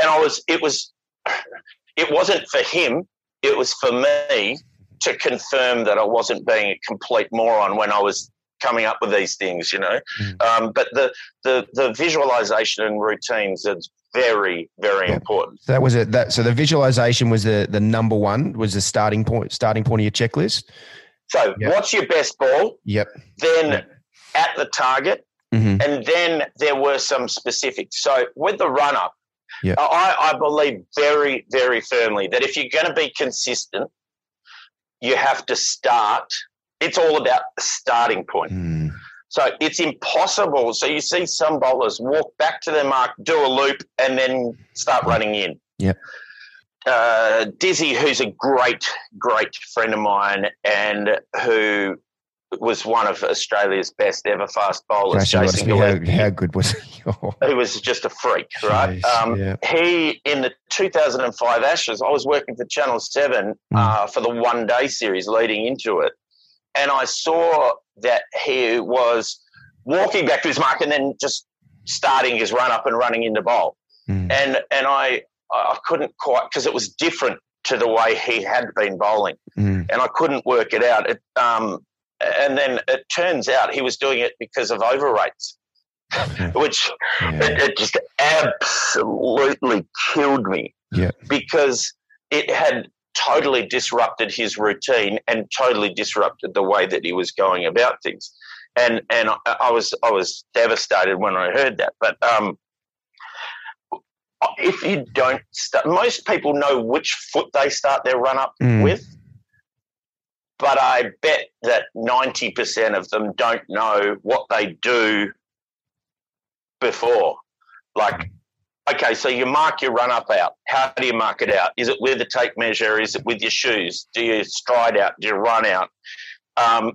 and I was it was [CLEARS THROAT] it wasn't for him it was for me to confirm that I wasn't being a complete moron when I was coming up with these things, you know. Mm. Um, but the, the the visualization and routines is very very yeah. important. So that was it. That so the visualization was the the number one was the starting point starting point of your checklist. So yep. what's your best ball? Yep. Then yep. at the target, mm-hmm. and then there were some specifics. So with the run up, yeah. I, I believe very, very firmly that if you're going to be consistent, you have to start. It's all about the starting point. Mm. So it's impossible. So you see some bowlers walk back to their mark, do a loop, and then start running in. Yep. Uh, Dizzy, who's a great, great friend of mine, and who was one of Australia's best ever fast bowlers. Jason how, how, good was he? [LAUGHS] he was just a freak, right? Jeez, um, yeah. He, in the 2005 Ashes, I was working for Channel 7 mm. uh, for the one day series leading into it. And I saw that he was walking back to his mark and then just starting his run up and running into bowl. Mm. And, and I, I couldn't quite, because it was different to the way he had been bowling. Mm. And I couldn't work it out. It, um, and then it turns out he was doing it because of overrates, [LAUGHS] which yeah. it, it, just absolutely killed me. Yeah. Because it had totally disrupted his routine and totally disrupted the way that he was going about things. And and I, I was I was devastated when I heard that. But um, if you don't start, most people know which foot they start their run up Mm. with, but I bet that 90% of them don't know what they do before. Like, okay, so you mark your run up out. How do you mark it out? Is it with a tape measure? Is it with your shoes? Do you stride out? Do you run out? Um,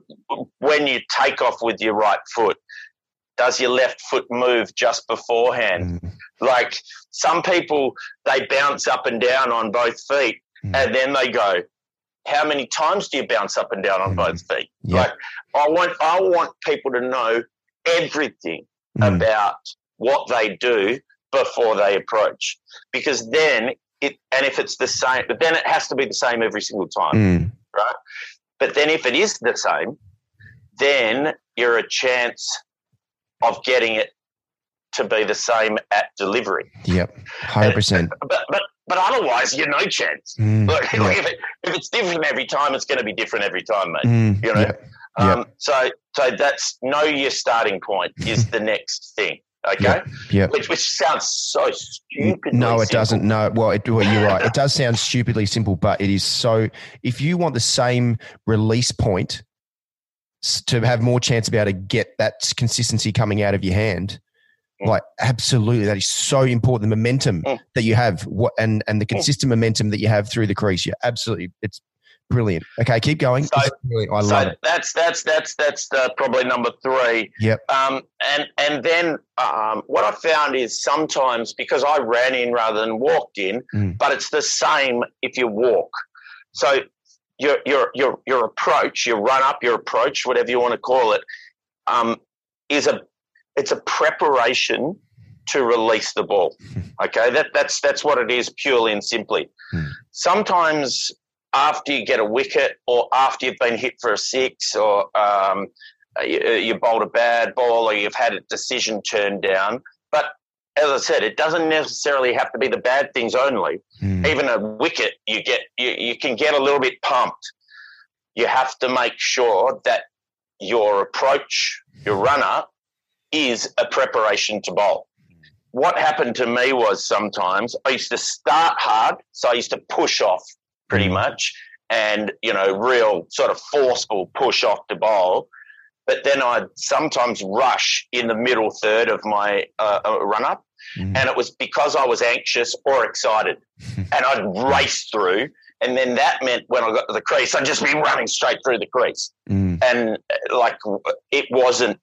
when you take off with your right foot, does your left foot move just beforehand? Mm. Like some people, they bounce up and down on both feet, Mm. and then they go, "How many times do you bounce up and down on Mm. both feet?" Yeah. Like I want, I want people to know everything Mm. about what they do before they approach, because then it, and if it's the same, but then it has to be the same every single time. Mm. But then if it is the same, then you're a chance of getting it to be the same at delivery. Yep. Hundred percent. But but but otherwise, you're no chance. Mm. [LAUGHS] Look, Yeah. if, it, if it's different every time, it's going to be different every time, mate. Mm. You know? Yep. Yep. Um, so so that's know your starting point is [LAUGHS] the next thing. Okay, Yeah. Yep. which which sounds so stupid. No, it doesn't. No, well, it, well, you're right. It does sound stupidly simple, but it is so. If you want the same release point to have more chance of being able to get that consistency coming out of your hand, Mm. like absolutely, that is so important. The momentum Mm. that you have, what and and the consistent momentum that you have through the crease, yeah, absolutely, it's brilliant. Okay, keep going. So-. I so love it. that's that's that's that's the, probably number three. Yep. Um, and and then um, what I found is sometimes because I ran in rather than walked in, Mm. but it's the same if you walk. So your your your your approach, your run up, your approach, whatever you want to call it, um, is a it's a preparation to release the ball. [LAUGHS] Okay, that that's that's what it is purely and simply. Hmm. Sometimes after you get a wicket or after you've been hit for a six or um, you, you bowled a bad ball or you've had a decision turned down. But as I said, it doesn't necessarily have to be the bad things only. Mm. Even a wicket, you get you, you can get a little bit pumped. You have to make sure that your approach, your runner, is a preparation to bowl. What happened to me was sometimes I used to start hard, so I used to push off pretty much, and you know, real sort of forceful push off to bowl. But then I'd sometimes rush in the middle third of my uh, uh, run up, Mm. and it was because I was anxious or excited, [LAUGHS] and I'd race through. And then that meant when I got to the crease, I'd just be running straight through the crease Mm. and uh, like it wasn't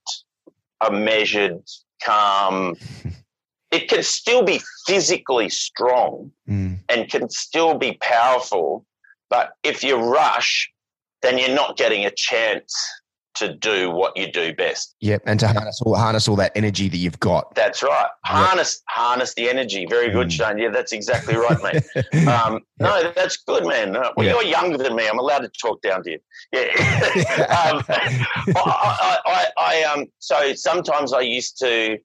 a measured calm [LAUGHS] it can still be physically strong Mm. And can still be powerful but if you rush then you're not getting a chance to do what you do best Yep, and to harness all harness all that energy that you've got. that's right Yep. harness harness the energy very good Mm. shane yeah that's exactly right mate [LAUGHS] um, no, that's good, man. Uh, Well, Yeah. you're younger than me. I'm allowed to talk down to you. Yeah. [LAUGHS] um, [LAUGHS] I, I, I, I, um, so sometimes I used to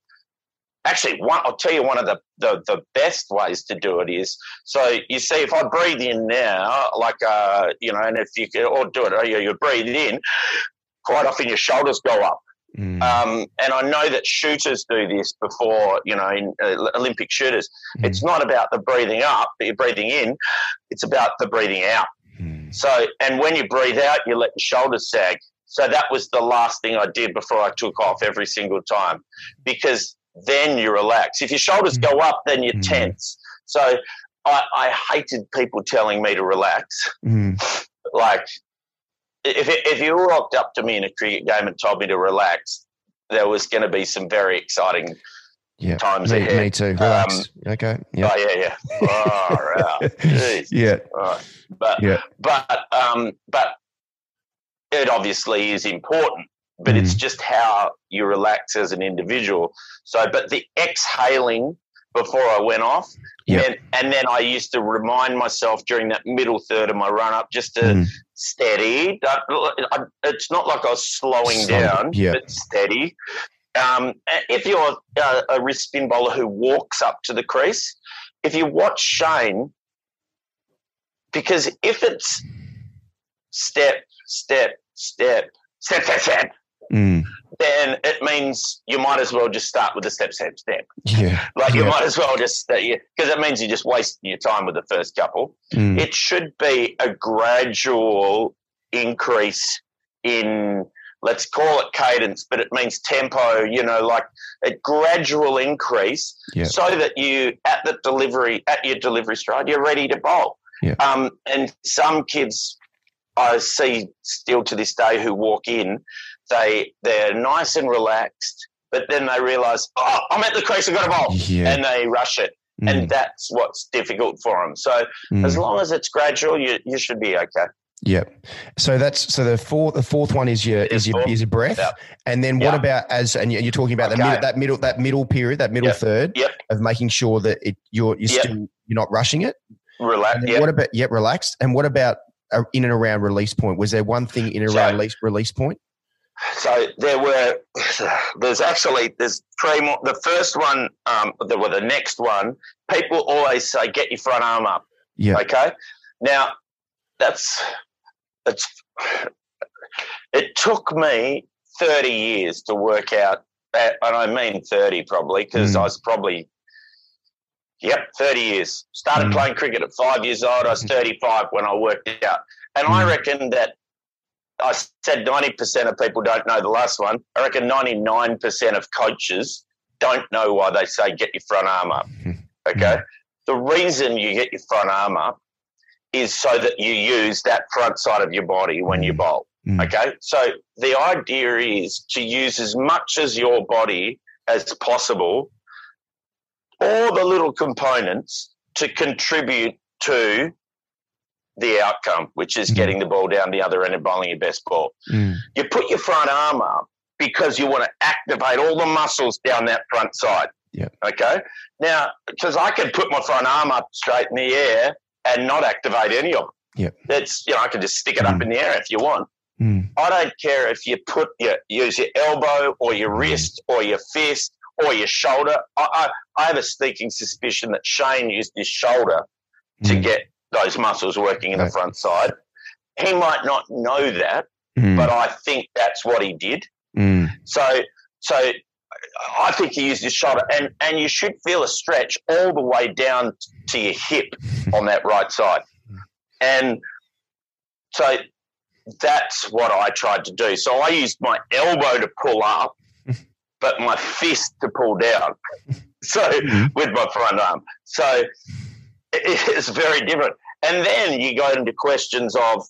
actually. One, I'll tell you one of the, the the best ways to do it is. So you see, if I breathe in now, like uh, you know, and if you could or do it, or you, you breathe in. Quite often, your shoulders go up. Mm. Um, and I know that shooters do this before, you know, in uh, Olympic shooters. Mm. It's not about the breathing up that you're breathing in, it's about the breathing out. Mm. So, and when you breathe out, you let your shoulders sag. So that was the last thing I did before I took off every single time because then you relax. If your shoulders Mm. go up, then you're Mm. tense. So I, I hated people telling me to relax. Mm. [LAUGHS] Like, if, if you walked up to me in a cricket game and told me to relax, there was going to be some very exciting Yeah, times me, ahead. me too. Relax. okay. Yeah. Oh, yeah, yeah. Oh, right. [LAUGHS] Yeah. Right. But Yeah. but um but it obviously is important. But it's Mm. just how you relax as an individual. So, but the exhaling before I went off, Yeah. and, and then I used to remind myself during that middle third of my run up just to Mm. steady. It's not like I was slowing Slow, down, yeah. but steady. Um, if you're a, a wrist spin bowler who walks up to the crease, if you watch Shane, because if it's step, step, step, step, step, step, Mm. then it means you might as well just start with the step, step, step. Yeah. [LAUGHS] Like you Yeah. might as well just because it means you just wasting your time with the first couple. Mm. It should be a gradual increase in let's call it cadence, but it means tempo. You know, like a gradual increase, Yeah. so that you at the delivery at your delivery stride, you're ready to bowl. Yeah. Um, and some kids I see still to this day who walk in, they they're nice and relaxed, but then they realise, oh, I'm at the crease, I've got to bowl, Yeah. and they rush it, Mm. and that's what's difficult for them. So Mm. as long as it's gradual, you you should be okay. Yep. So that's so the fourth the fourth one is your is your is your breath, Yeah. and then what Yeah. about as and you- you're talking about the Okay. middle, that middle that middle period that middle Yep. third Yep. of making sure that it you're you're Yep. still you're not rushing it. Relax. What about yet relaxed? And what about uh, in and around release point? Was there one thing in and So- around release release point? So there were, [SIGHS] there's actually, there's three more. The first one, um, the, well, the next one, people always say, get your front arm up. Yeah. Okay. Now, that's, it's, it took me 30 years to work out, that, and I mean 30 probably, because Mm. I was probably, yep, 30 years. Started Mm. playing cricket at five years old. I was 35 when I worked out. And I Mm. reckon that I said 90% of people don't know the last one. I reckon 99% of coaches don't know why they say get your front arm up. Okay. The reason you get your front arm up is so that you use that front side of your body when you Mm. bowl. Mm. Okay. So the idea is to use as much as your body as possible, all the little components to contribute to the outcome, which is Mhm. getting the ball down the other end and bowling your best ball. Mm. You put your front arm up because you want to activate all the muscles down that front side. Yep. Okay. Now, because I can put my front arm up straight in the air and not activate any of them. Yep. That's you know I can just stick it up Mm. in the air if you want. Mm. I don't care if you put your use your elbow or your Mm. wrist or your fist or your shoulder. I, I, I have a sneaking suspicion that Shane used his shoulder to Mm. get those muscles working in the front side. He might not know that, Mm. but I think that's what he did. Mm. So, so I think he used his shoulder, and and you should feel a stretch all the way down to your hip [LAUGHS] on that right side, and so that's what I tried to do. So I used my elbow to pull up, but my fist to pull down. [LAUGHS] So Mhm. with my front arm, so [LAUGHS] it's very different. And then you go into questions of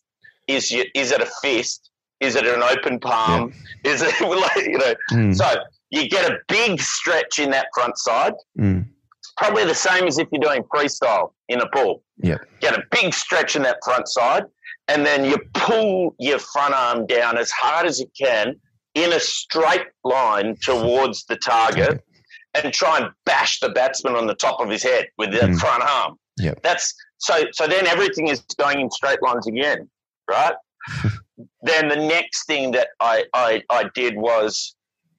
is you, is it a fist? Is it an open palm? Is it [LAUGHS] like, you know? Mm. So you get a big stretch in that front side. Mm. Probably the same as if you're doing freestyle in a pool. Yeah. Get a big stretch in that front side, and then you pull your front arm down as hard as you can in a straight line towards the target, and try and bash the batsman on the top of his head with that Mm. front arm. Yeah. That's so. So then everything is going in straight lines again, right? [LAUGHS] then the next thing that I, I I did was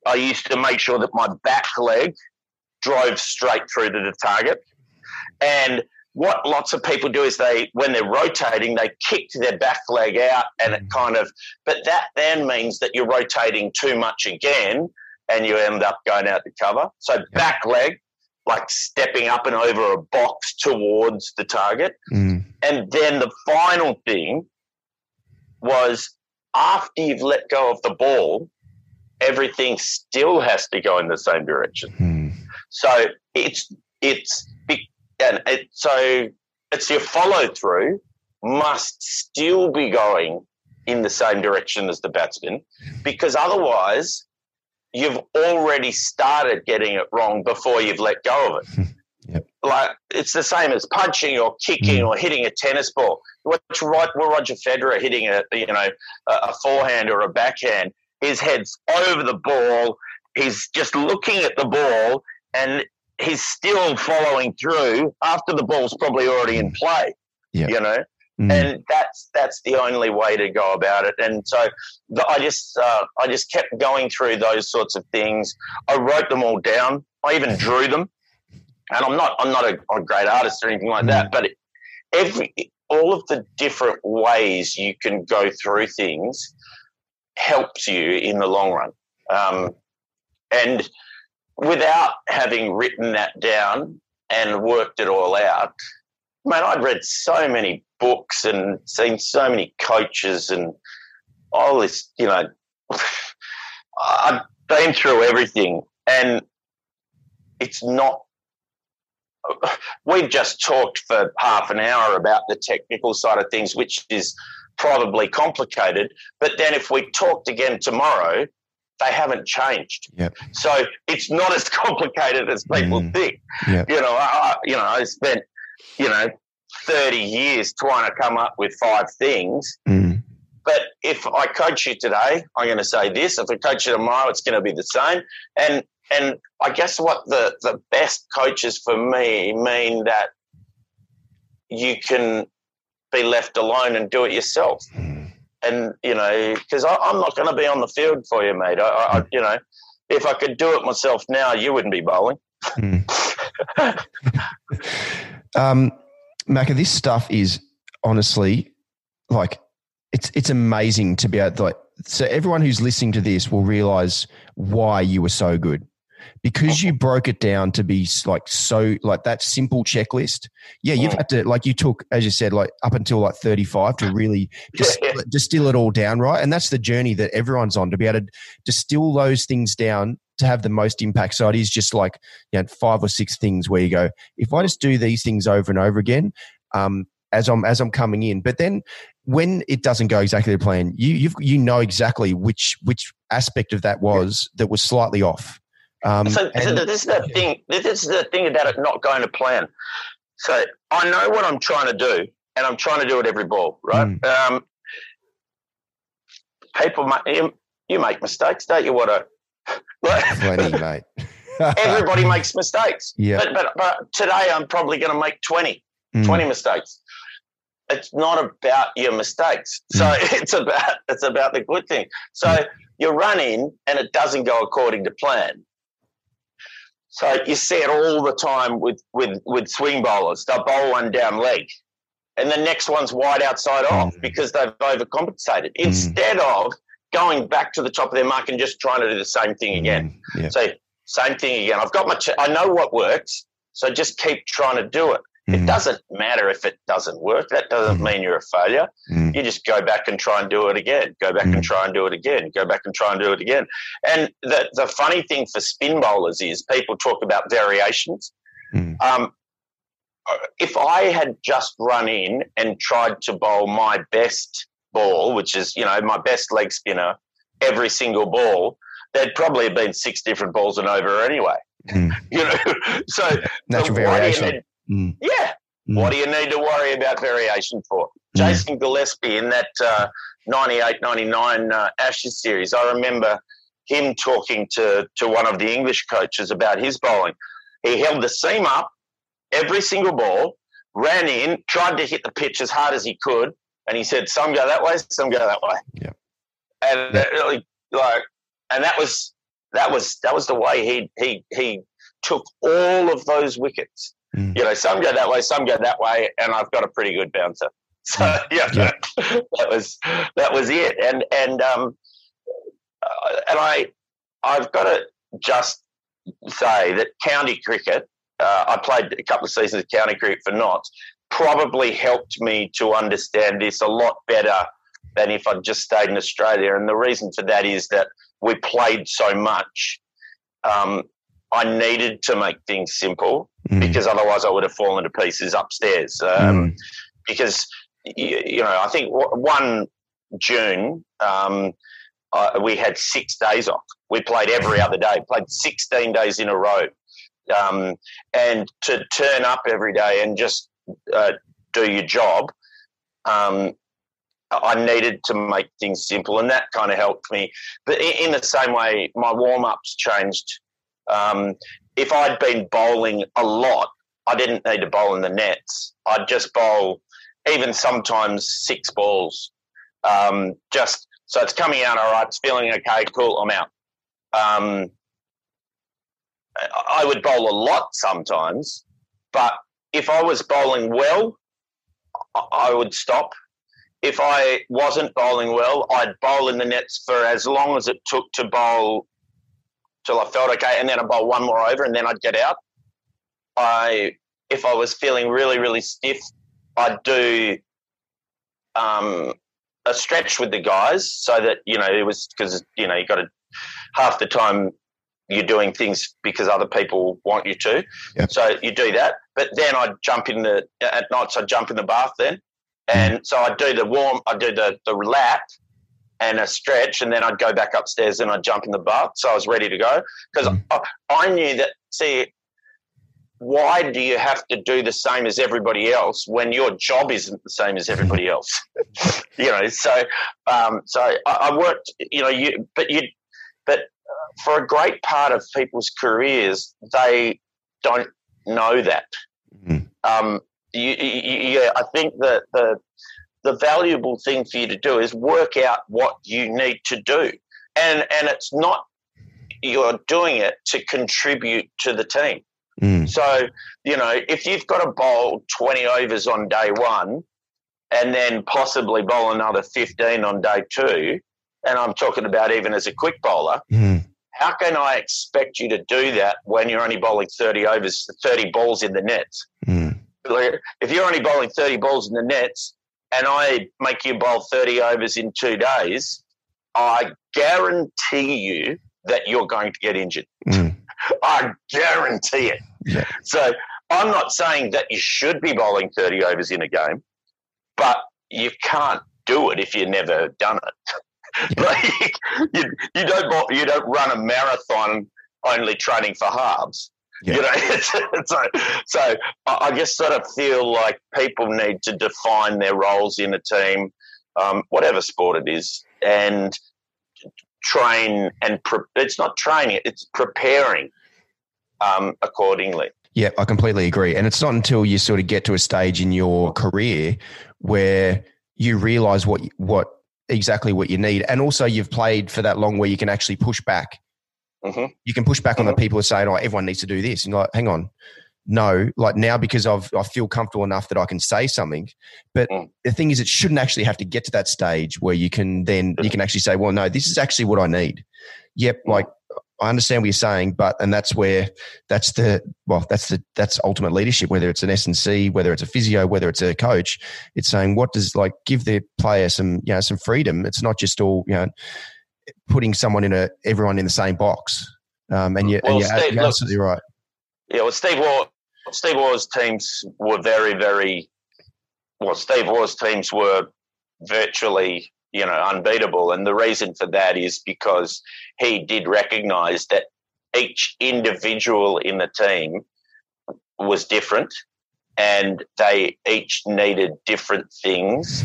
I used to make sure that my back leg drove straight through to the target. And what lots of people do is they, when they're rotating, they kick their back leg out and it mm. kind of, but that then means that you're rotating too much again and you end up going out to cover. So back leg, like stepping up and over a box towards the target. Mm. And then the final thing was after you've let go of the ball, everything still has to go in the same direction. Mm. So it's it's and it, so it's your follow through must still be going in the same direction as the batsman because otherwise you've already started getting it wrong before you've let go of it. [LAUGHS] Yep. Like it's the same as punching or kicking Mm. or hitting a tennis ball. What's right? Well, Roger Federer hitting a you know a, a forehand or a backhand. His head's over the ball. He's just looking at the ball and he's still following through after the ball's probably already in play. Yeah. You know, Mm. and that's that's the only way to go about it. And so the, I just uh, I just kept going through those sorts of things. I wrote them all down. I even [LAUGHS] drew them. And I'm not I'm not a, a great artist or anything like that, but it, every all of the different ways you can go through things helps you in the long run. Um, and without having written that down and worked it all out, man, I'd read so many books and seen so many coaches and all this, you know, [SIGHS] I've been through everything and it's not we've just talked for half an hour about the technical side of things, which is probably complicated. But then if we talked again tomorrow, they haven't changed. Yep. So it's not as [LAUGHS] complicated as people mm. think. Yep. You know, I, you know, I spent, you know, 30 years trying to come up with five things. Mm. But if I coach you today, I'm going to say this. If I coach you tomorrow, it's going to be the same. And and I guess what the, the best coaches for me mean that you can be left alone and do it yourself. Mm. And, you know, because I'm not going to be on the field for you, mate. I, I, you know, if I could do it myself now, you wouldn't be bowling. Mm. [LAUGHS] [LAUGHS] um, Macca, this stuff is honestly like it's it's amazing to be able to like so everyone who's listening to this will realize why you were so good. Because you broke it down to be like so like that simple checklist yeah you've had to like you took as you said like up until like 35 to really just [LAUGHS] distill it all down right? And that's the journey that everyone's on to be able to distill those things down to have the most impact so it is just like you know five or six things where you go if i just do these things over and over again um as i'm as i'm coming in but then when it doesn't go exactly to plan you you you know exactly which which aspect of that was that was slightly off um, so, and, so, this is the thing. This is the thing about it not going to plan. So I know what I'm trying to do, and I'm trying to do it every ball, right? Mm. Um, people, you, you make mistakes, don't you? What a plenty, mate. [LAUGHS] everybody makes mistakes. Yeah. But, but, but today I'm probably going to make 20, mm. 20 mistakes. It's not about your mistakes. So mm. [LAUGHS] it's about it's about the good thing. So mm. you run in and it doesn't go according to plan. So you see it all the time with, with, with swing bowlers. They'll bowl one down leg and the next one's wide outside off mm. because they've overcompensated. Mm. Instead of going back to the top of their mark and just trying to do the same thing again. Mm. Yeah. So same thing again. I've got my, ch- I know what works. So just keep trying to do it. Mm. It doesn't matter if it doesn't work. That doesn't mm. mean you're a failure. Mm. You just go back and try and do it again. Go back and mm. try and do it again. Go back and try and do it again. And the, the funny thing for spin bowlers is people talk about variations. Mm. Um, if I had just run in and tried to bowl my best ball, which is, you know, my best leg spinner, every single ball, there'd probably have been six different balls and over anyway. Mm. [LAUGHS] You know, [LAUGHS] so natural variation. Mm. Yeah. Mm. What do you need to worry about variation for? Mm. Jason Gillespie in that uh, 98 99 uh, Ashes series, I remember him talking to, to one of the English coaches about his bowling. He held the seam up every single ball, ran in, tried to hit the pitch as hard as he could, and he said, "Some go that way, some go that way." Yeah, and yeah. That, like, and that was that was that was the way he he he took all of those wickets Mm. You know, some go that way, some go that way, and I've got a pretty good bouncer. [LAUGHS] So mm. yeah, yeah. [LAUGHS] that was that was it. And and um uh, and I I've got to just say that county cricket. Uh, I played a couple of seasons of county cricket for Notts. Probably helped me to understand this a lot better than if I'd just stayed in Australia. And the reason for that is that we played so much. Um, I needed to make things simple mm. because otherwise I would have fallen to pieces upstairs. Um, mm. Because you, you, know, I think one June um, uh, we had six days off. We played every other day. Played sixteen days in a row, um, and to turn up every day and just uh, do your job. Um, I needed to make things simple, and that kind of helped me. But in the same way, my warm ups changed um, if I'd been bowling a lot, I didn't need to bowl in the nets. I'd just bowl even sometimes six balls. Um, just so it's coming out all right, it's feeling okay, cool, I'm out. Um, I would bowl a lot sometimes, but if I was bowling well, I would stop. if I wasn't bowling well, I'd bowl in the nets for as long as it took to bowl till I felt okay, and then I'd bowl one more over, and then I'd get out. I, if I was feeling really, really stiff, I'd do um, a stretch with the guys so that you know it was because you know you got to half the time you're doing things because other people want you to. Yep. So you do that. But then I'd jump in the at nights I'd jump in the bath then. And so I'd do the warm I'd do the, the lap and a stretch and then I'd go back upstairs and I'd jump in the bath. So I was ready to go. Because Mm. I, I knew that see why do you have to do the same as everybody else when your job isn't the same as everybody [LAUGHS] else? [LAUGHS] you know, so um, so I, I worked, you know, you but you but for a great part of people's careers, they don't know that. Mhm. Um, you, you, yeah, I think that the the valuable thing for you to do is work out what you need to do, and and it's not you're doing it to contribute to the team. Mm. So you know if you've got to bowl twenty overs on day one, and then possibly bowl another fifteen on day two, and I'm talking about even as a quick bowler, Mm. How can I expect you to do that when you're only bowling 30 overs, 30 balls in the nets? Mm. Like, If you're only bowling 30 balls in the nets and I make you bowl 30 overs in two days, I guarantee you that you're going to get injured. Mm. [LAUGHS] I guarantee it. Yeah. So I'm not saying that you should be bowling 30 overs in a game, but you can't do it if you've never done it. [LAUGHS] [LAUGHS] like, you, you don't you don't run a marathon only training for halves. Yeah. You know, [LAUGHS] it's, it's like, so I I just sort of feel like people need to define their roles in a team, um, whatever sport it is, and train and pre- it's not training; it's preparing um, accordingly. Yeah, I completely agree. And it's not until you sort of get to a stage in your career where you realize what what exactly what you need, and also you've played for that long where you can actually push back. hmm You can push back on the Mhm. people who are saying, "Oh, everyone needs to do this," and you're like, hang on. No, like now because I've I feel comfortable enough that I can say something. But Mm. the thing is, it shouldn't actually have to get to that stage where you can then you can actually say, "Well, no, this is actually what I need." Yep, Mm. like I understand what you're saying, but and that's where that's the well, that's the that's ultimate leadership. Whether it's an S and C, whether it's a physio, whether it's a coach, it's saying what does like give the player some you know some freedom. It's not just all you know putting someone in a everyone in the same box. Um, and you Well, and you're, Steve, you're look- absolutely right. Yeah, well, Steve Waugh, Steve Waugh's teams were very, very well. Steve Waugh's teams were virtually, you know, unbeatable, and the reason for that is because he did recognise that each individual in the team was different, and they each needed different things,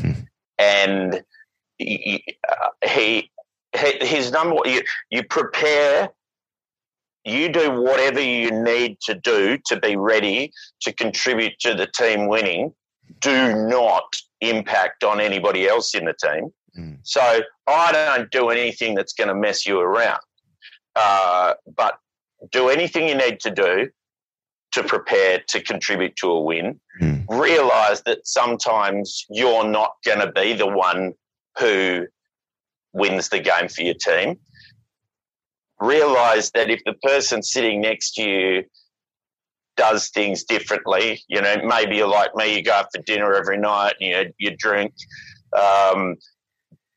and he, uh, he his number you, you prepare you do whatever you need to do to be ready to contribute to the team winning. Do not impact on anybody else in the team. Mm. So I don't do anything that's going to mess you around. Uh, but do anything you need to do to prepare to contribute to a win. Mm. Realize that sometimes you're not going to be the one who wins the game for your team realize that if the person sitting next to you does things differently, you know, maybe you're like me, you go out for dinner every night and you, you drink, um,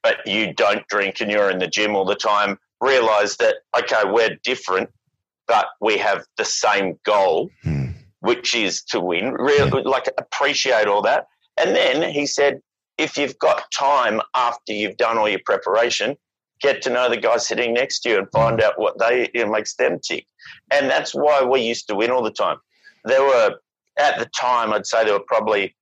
but you don't drink and you're in the gym all the time, realize that, okay, we're different, but we have the same goal, Mm. which is to win. Really, like, appreciate all that. And then he said, if you've got time after you've done all your preparation, get to know the guy sitting next to you and find out what they you know, makes them tick. And that's why we used to win all the time. There were at the time, I'd say there were probably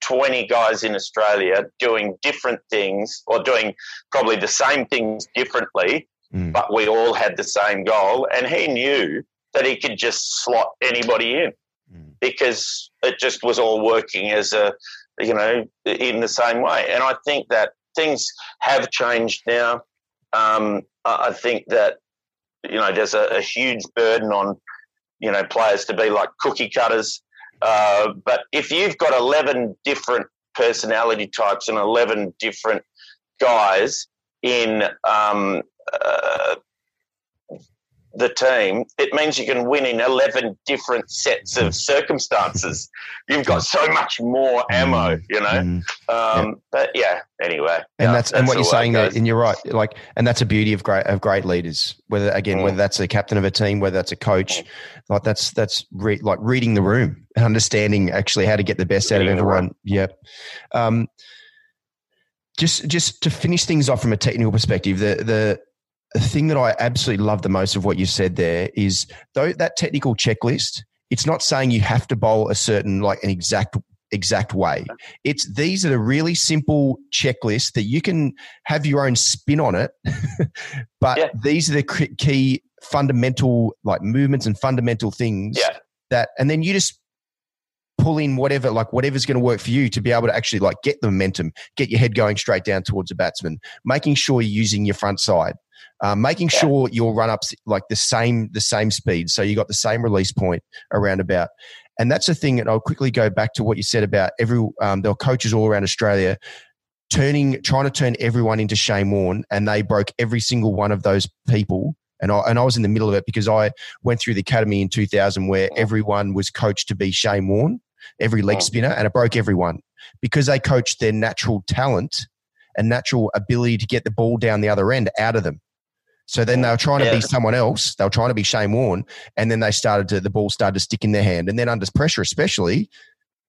20 guys in Australia doing different things or doing probably the same things differently, Mm. but we all had the same goal. And he knew that he could just slot anybody in Mm. because it just was all working as a, you know, in the same way. And I think that things have changed now. Um, I think that, you know, there's a, a huge burden on, you know, players to be like cookie cutters. Uh, but if you've got 11 different personality types and 11 different guys in um, uh, the team, it means you can win in 11 different sets of circumstances. You've got so much more ammo, you know? Mm. Um, yeah. But yeah, anyway. And yeah, that's, and what you're saying there, and you're right. Like, and that's a beauty of great, of great leaders, whether, again, mm. whether that's a captain of a team, whether that's a coach, mm. like that's, that's re- like reading the room and understanding actually how to get the best reading out of everyone. Yep. Um, just, just to finish things off from a technical perspective, the, the, the thing that I absolutely love the most of what you said there is though that technical checklist, it's not saying you have to bowl a certain like an exact exact way. It's these are the really simple checklists that you can have your own spin on it, [LAUGHS] but yeah. these are the key fundamental like movements and fundamental things yeah. that, and then you just pull in whatever like whatever's going to work for you to be able to actually like get the momentum, get your head going straight down towards the batsman, making sure you're using your front side um, making yeah. sure your run ups like the same the same speed, so you got the same release point around about. And that's the thing. And I'll quickly go back to what you said about every um, there were coaches all around Australia turning trying to turn everyone into Shane Warne, and they broke every single one of those people. And I, and I was in the middle of it because I went through the academy in 2000 where oh. everyone was coached to be Shane Warne, every leg oh. spinner, and it broke everyone because they coached their natural talent and natural ability to get the ball down the other end out of them. So then they were trying to be someone else. They were trying to be Shane Warne, and then they started to the ball started to stick in their hand, and then under pressure, especially,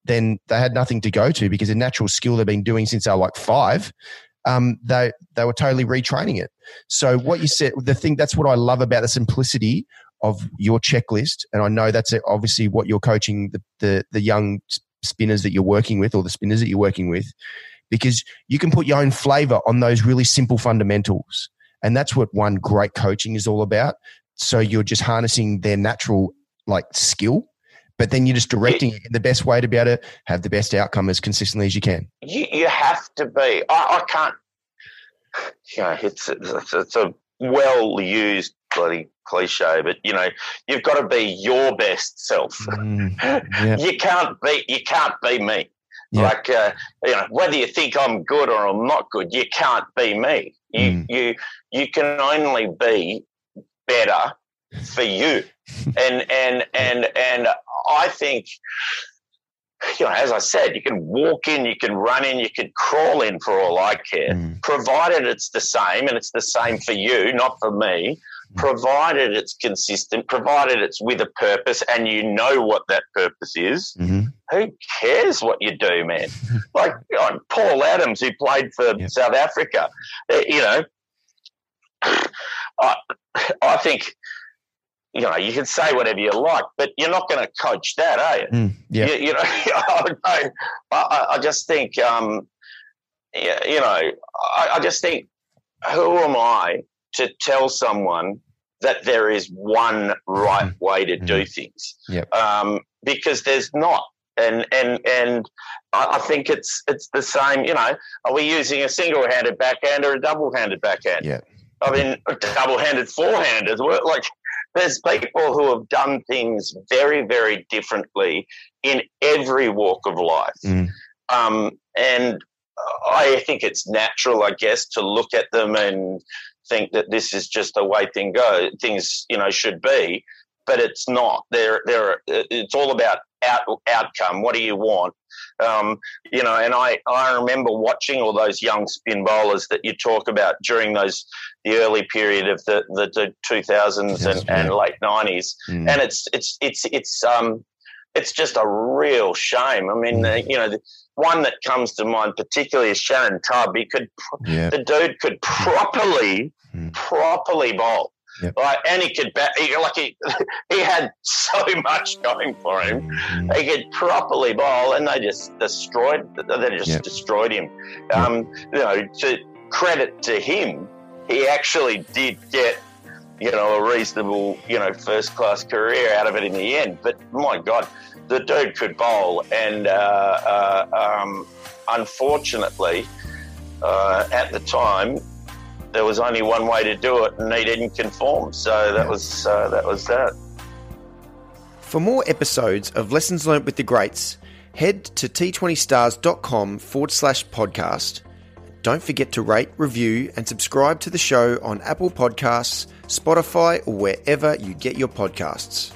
then they had nothing to go to because the natural skill they've been doing since they were like five. Um, they they were totally retraining it. So what you said, the thing that's what I love about the simplicity of your checklist, and I know that's obviously what you're coaching the, the the young spinners that you're working with or the spinners that you're working with, because you can put your own flavor on those really simple fundamentals and that's what one great coaching is all about. So you're just harnessing their natural like skill, but then you're just directing it in the best way to be able to have the best outcome as consistently as you can. You, you have to be. I, I can't. You know, it's it's, it's a well used bloody cliche, but you know, you've got to be your best self. Mm, [LAUGHS] yeah. you can't be you can't be me. Yeah. Like uh, you know, whether you think I'm good or I'm not good, you can't be me. You mm. you you can only be better for you. [LAUGHS] and and and and I think you know, as I said, you can walk in, you can run in, you can crawl in for all I care, mm. provided it's the same and it's the same for you, not for me provided it's consistent, provided it's with a purpose and you know what that purpose is, mm-hmm. who cares what you do, man? [LAUGHS] like oh, Paul Adams, who played for yep. South Africa, uh, you know, I, I think. You know, you can say whatever you like, but you're not going to coach that, are you? Mm, yeah. you, you know, [LAUGHS] I, I, I, just think, um, you know, I, I just think, who am I to tell someone that there is one right mm-hmm. way to do mm-hmm. things. Yep. Um, because there's not. And and and I think it's it's the same. You know, are we using a single-handed backhand or a double-handed backhand? Yeah. I mean, double-handed forehanders. Like, there's people who have done things very, very differently in every walk of life. Mm. Um, and I think it's natural, I guess, to look at them and think that this is just the way thing go things you know should be, but it's not. There, there. It's all about out, outcome. What do you want? Um, you know, and I, I remember watching all those young spin bowlers that you talk about during those the early period of the the, the 2000s and, and, late 90s, mm. and it's it's it's it's um it's just a real shame. I mean, mm. you know. The, one that comes to mind particularly is Shannon Tubb. He could, the dude could properly, mm. properly bowl. Yep. Like, and he could bat. He, like he, [LAUGHS] he had so much going for him. Mm. He could properly bowl, and they just destroyed. They just yep. destroyed him. Um, you know, to credit to him, he actually did get you know a reasonable you know first class career out of it in the end. But my God, the dude could bowl, and uh, uh, um, unfortunately, uh, at the time, there was only one way to do it, and he didn't conform. So that was uh, that was that. For more episodes of Lessons Learned with the Greats, head to t20stars.com forward slash podcast. Don't forget to rate, review, and subscribe to the show on Apple Podcasts, Spotify, or wherever you get your podcasts.